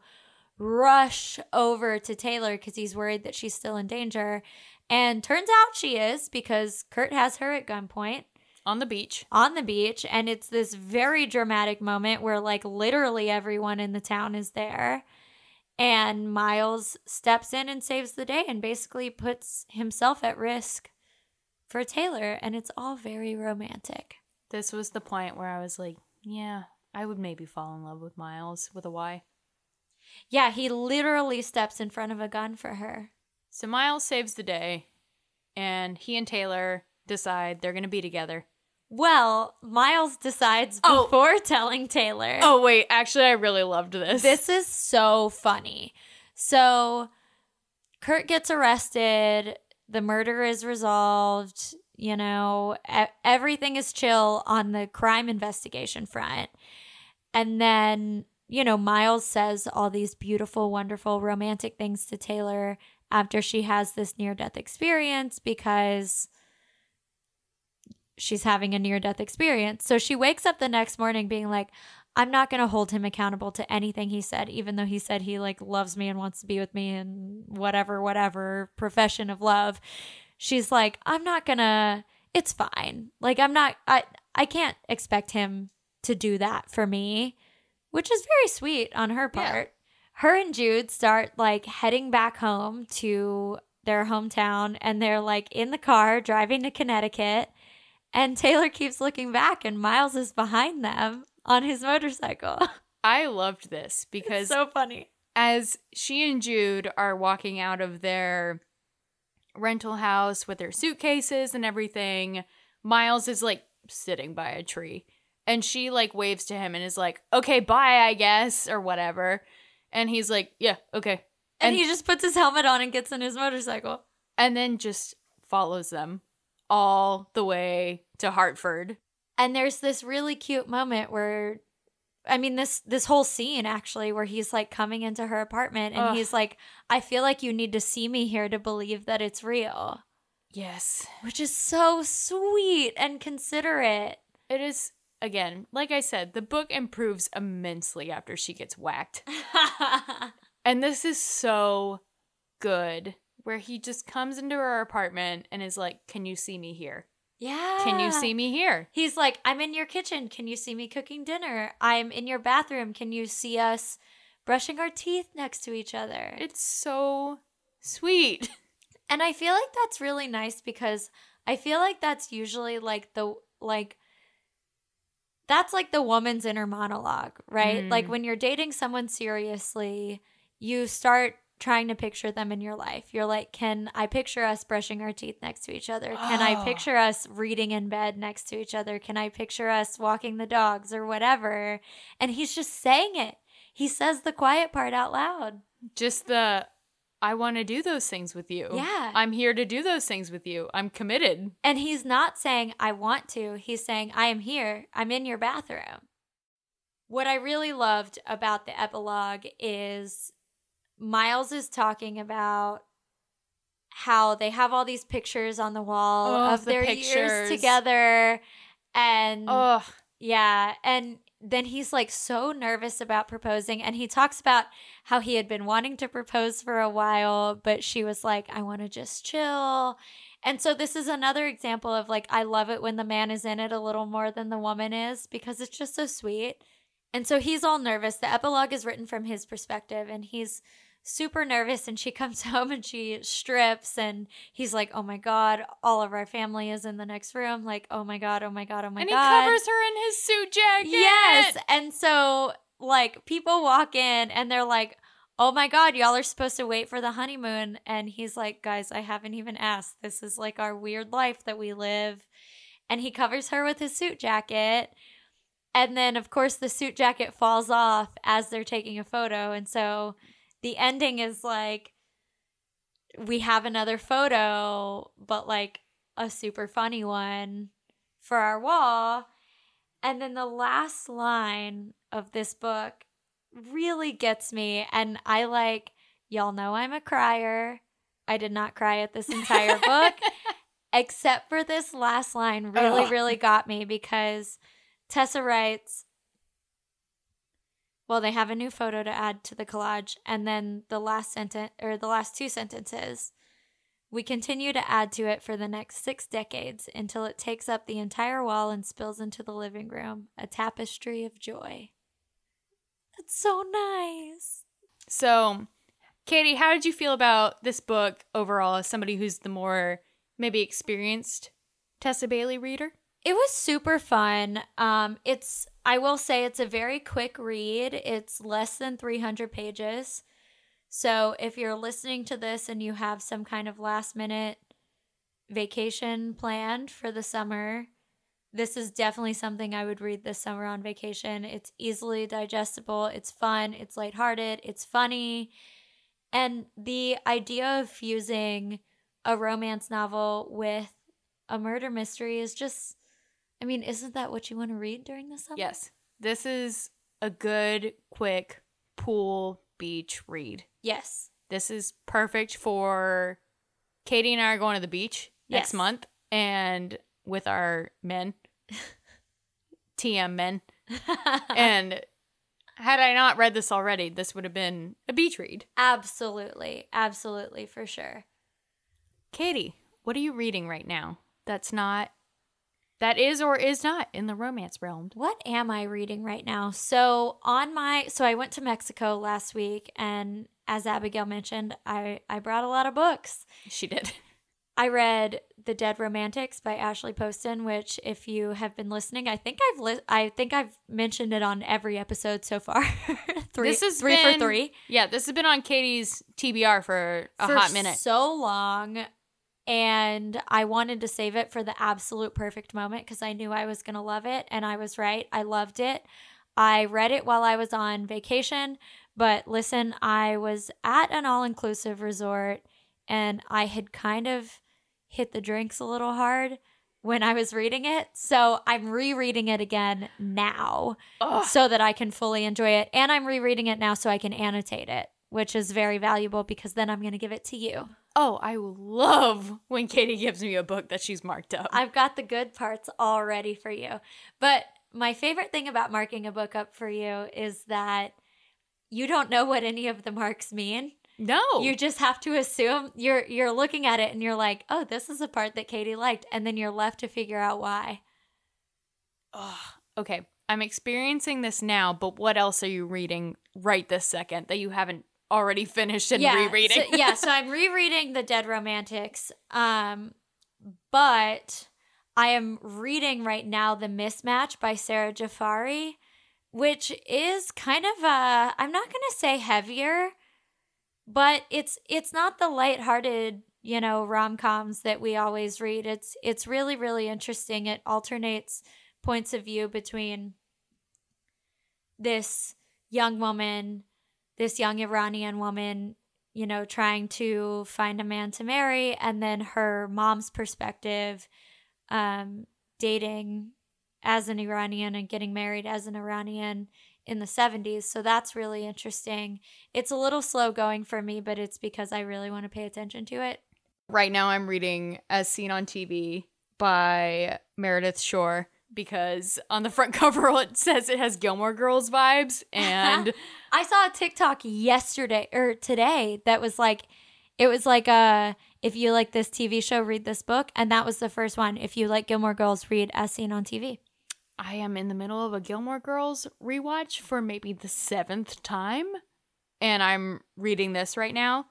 rush over to Taylor because he's worried that she's still in danger. And turns out she is because Kurt has her at gunpoint On the beach. on the beach. And it's this very dramatic moment where, like, literally everyone in the town is there. And Myles steps in and saves the day and basically puts himself at risk for Taylor. And it's all very romantic. This was the point where I was like, yeah, I would maybe fall in love with Myles with a Y. Yeah, he literally steps in front of a gun for her. So Myles saves the day, and he and Taylor decide they're going to be together. Well, Myles decides Oh. before telling Taylor. Oh, wait, actually, I really loved this. This is so funny. So, Kurt gets arrested. The murder is resolved. You know, everything is chill on the crime investigation front. And then, you know, Myles says all these beautiful, wonderful, romantic things to Taylor after she has this near death experience because she's having a near death experience. So she wakes up the next morning being like, I'm not going to hold him accountable to anything he said, even though he said he like loves me and wants to be with me and whatever, whatever profession of love. She's like, I'm not going to, it's fine. Like, I'm not, I, I can't expect him to do that for me, which is very sweet on her Yeah. part. Her and Jude start like heading back home to their hometown and they're like in the car driving to Connecticut. And Taylor keeps looking back, and Myles is behind them on his motorcycle. <laughs> I loved this because so funny. as she and Jude are walking out of their rental house with their suitcases and everything, Myles is like sitting by a tree. And she like waves to him and is like, okay, bye, I guess, or whatever. And he's like, yeah, okay. And, And- he just puts his helmet on and gets in his motorcycle. And then just follows them all the way to Hartford. And there's this really cute moment where I mean this this whole scene actually where he's like coming into her apartment and Ugh. he's like I feel like you need to see me here to believe that it's real, Yes. which is so sweet and considerate. It is, again, like I said, the book improves immensely after she gets whacked. <laughs> And this is so good, where he just comes into her apartment and is like, Can you see me here? Yeah. Can you see me here? He's like, I'm in your kitchen. Can you see me cooking dinner? I'm in your bathroom. Can you see us brushing our teeth next to each other? It's so sweet. <laughs> And I feel like that's really nice because I feel like that's usually like the like that's like the woman's inner monologue, right? Mm. Like when you're dating someone seriously, you start trying to picture them in your life. You're like, can I picture us brushing our teeth next to each other? Can I Oh. picture us reading in bed next to each other? Can I picture us walking the dogs or whatever? And he's just saying it. He says the quiet part out loud. Just the, I want to do those things with you. Yeah. I'm here to do those things with you. I'm committed. And he's not saying, I want to. He's saying, I am here. I'm in your bathroom. What I really loved about the epilogue is Myles is talking about how they have all these pictures on the wall Oh, of the their pictures. years together. And Ugh. yeah. And then he's like so nervous about proposing. And he talks about how he had been wanting to propose for a while, but she was like, I want to just chill. And so this is another example of like, I love it when the man is in it a little more than the woman is because it's just so sweet. And so he's all nervous. The epilogue is written from his perspective and he's super nervous and she <laughs> comes home and she strips and he's like, "Oh my god, all of our family is in the next room." Like, "Oh my god, oh my god, oh my and god." And he covers her in his suit jacket. Yes. And so like people walk in and they're like, "Oh my god, y'all are supposed to wait for the honeymoon." And he's like, "Guys, I haven't even asked. This is like our weird life that we live." And he covers her with his suit jacket. And then of course the suit jacket falls off as they're taking a photo. And so the ending is like we have another photo, but like a super funny one for our wall. And then the last line of this book really gets me. And I like, y'all know I'm a crier. I did not cry at this entire <laughs> book. except for this last line really, Ugh. really got me because Tessa writes, well, they have a new photo to add to the collage, and then the last sentence or the last two sentences. We continue to add to it for the next six decades until it takes up the entire wall and spills into the living room, a tapestry of joy. That's so nice. So, Katey, how did you feel about this book overall as somebody who's the more maybe experienced Tessa Bailey reader? It was super fun. Um, it's I will say it's a very quick read. It's less than 300 pages. So if you're listening to this and you have some kind of last minute vacation planned for the summer, this is definitely something I would read this summer on vacation. It's easily digestible, it's fun, it's lighthearted, it's funny. And the idea of fusing a romance novel with a murder mystery is just I mean, isn't that what you want to read during the summer? Yes. This is a good, quick pool beach read. Yes. This is perfect for Katey and I are going to the beach next month and with our men, <laughs> TM men. <laughs> and had I not read this already, this would have been a beach read. absolutely. Absolutely, for sure. Katey, what are you reading right now? That's not, that is or is not in the romance realm. What am I reading right now? So, on my so I went to Mexico last week and as Abigail mentioned, I I brought a lot of books. She did. I read The Dead Romantics by Ashley Poston, which if you have been listening, I think I've li- I think I've mentioned it on every episode so far. <laughs> three This has three been- for 3. Yeah, this has been on Katey's TBR for a for hot minute. so long and I wanted to save it for the absolute perfect moment because I knew I was going to love it and I was right. I loved it. I read it while I was on vacation, but listen, I was at an all-inclusive resort and I had kind of hit the drinks a little hard when I was reading it. So I'm rereading it again now Ugh. so that I can fully enjoy it. And I'm rereading it now so I can annotate it, which is very valuable because then I'm going to give it to you. Oh, I love when Katey gives me a book that she's marked up. I've got the good parts all ready for you. But my favorite thing about marking a book up for you is that you don't know what any of the marks mean. no. You just have to assume you're you're looking at it and you're like, "Oh, this is a part that Katey liked." And then you're left to figure out why. Ugh. okay, I'm experiencing this now, but what else are you reading right this second that you haven't already finished and rereading? So, yeah, <laughs> so I'm rereading The Dead Romantics. Um but I am reading right now The Mismatch by Sara Jafari, which is kind of a I'm not going to say heavier, but it's it's not the lighthearted, you know, rom-coms that we always read. It's it's really really interesting. It alternates points of view between this young woman, this young Iranian woman, you know, trying to find a man to marry, and then her mom's perspective, um, dating as an Iranian and getting married as an Iranian in the 70s. So that's really interesting. It's a little slow going for me, but it's because I really want to pay attention to it. right now I'm reading As Seen on TV by Meredith Schorr because on the front <laughs> cover it says it has Gilmore Girls vibes <laughs> and I saw a TikTok yesterday or today that was like, it was like uh if you like this TV show, read this book, and that was the first one. If you like Gilmore Girls, read As Seen on TV. I am in the middle of a Gilmore Girls rewatch for maybe the seventh time, and I'm reading this right now.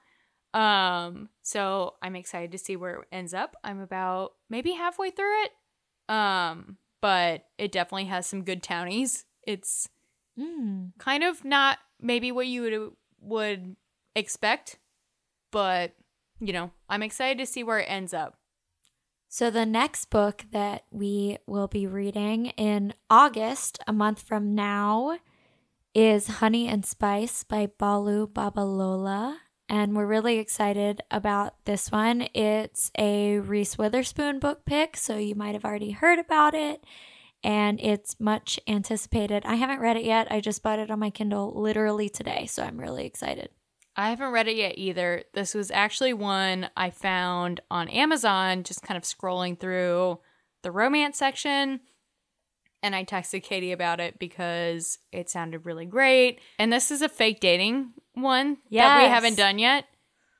Um, so I'm excited to see where it ends up. I'm about maybe halfway through it. Um, but it definitely has some good townies. It's Mm. kind of not maybe what you would would expect, but you know, I'm excited to see where it ends up. So the next book that we will be reading in August, a month from now, is Honey and Spice by Bolu Babalola. And we're really excited about this one. It's a Reese Witherspoon book pick, so you might have already heard about it. And it's much anticipated. I haven't read it yet. I just bought it on my Kindle literally today, so I'm really excited. I haven't read it yet either. This was actually one I found on Amazon, just kind of scrolling through the romance section. And I texted Katey about it because it sounded really great. And this is a fake dating one that we haven't done yet.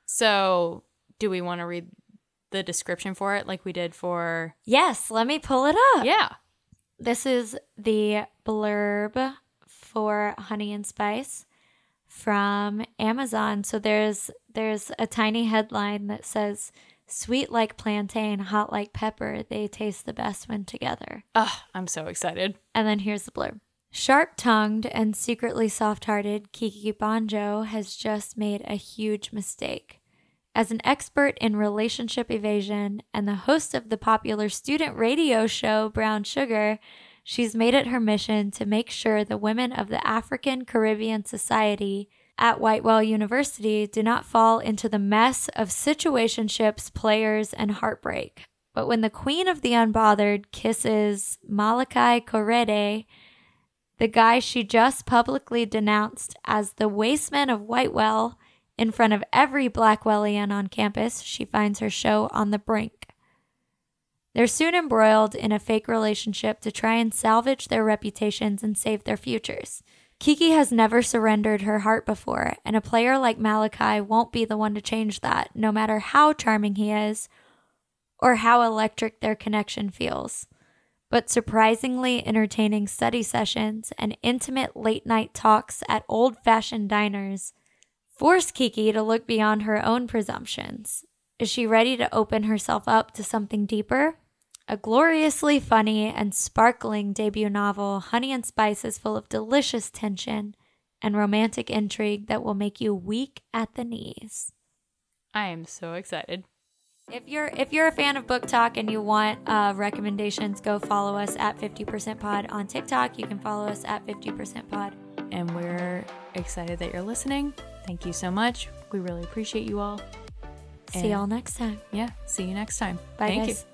So, do we want to read the description for it like we did for. Yes, let me pull it up. Yeah. This is the blurb for Honey and Spice from Amazon. So there's there's a tiny headline that says sweet like plantain, hot like pepper, they taste the best when together. Ugh, I'm so excited. And then here's the blurb. Sharp tongued and secretly soft hearted, Kiki Banjo has just made a huge mistake. As an expert in relationship evasion and the host of the popular student radio show Brown Sugar, she's made it her mission to make sure the women of the African Caribbean Society at Whitewell University do not fall into the mess of situationships, players, and heartbreak. But when the queen of the unbothered kisses Malakai Korede, the guy she just publicly denounced as the wasteman of Whitewell, in front of every Blackwellian on campus, she finds her show on the brink. They're soon embroiled in a fake relationship to try and salvage their reputations and save their futures. Kiki has never surrendered her heart before, and a player like Malakai won't be the one to change that, no matter how charming he is or how electric their connection feels. But surprisingly entertaining study sessions and intimate late night talks at old fashioned diners force Kiki to look beyond her own presumptions. Is she ready to open herself up to something deeper? A gloriously funny and sparkling debut novel, Honey and Spice is full of delicious tension and romantic intrigue that will make you weak at the knees. I am so excited. If you're if you're a fan of BookTok and you want uh, recommendations, go follow us at 50% Pod on TikTok. You can follow us at 50% Pod. And we're excited that you're listening. Thank you so much. We really appreciate you all. See And- y'all next time. Yeah. See you next time. Bye, Thank guys. you.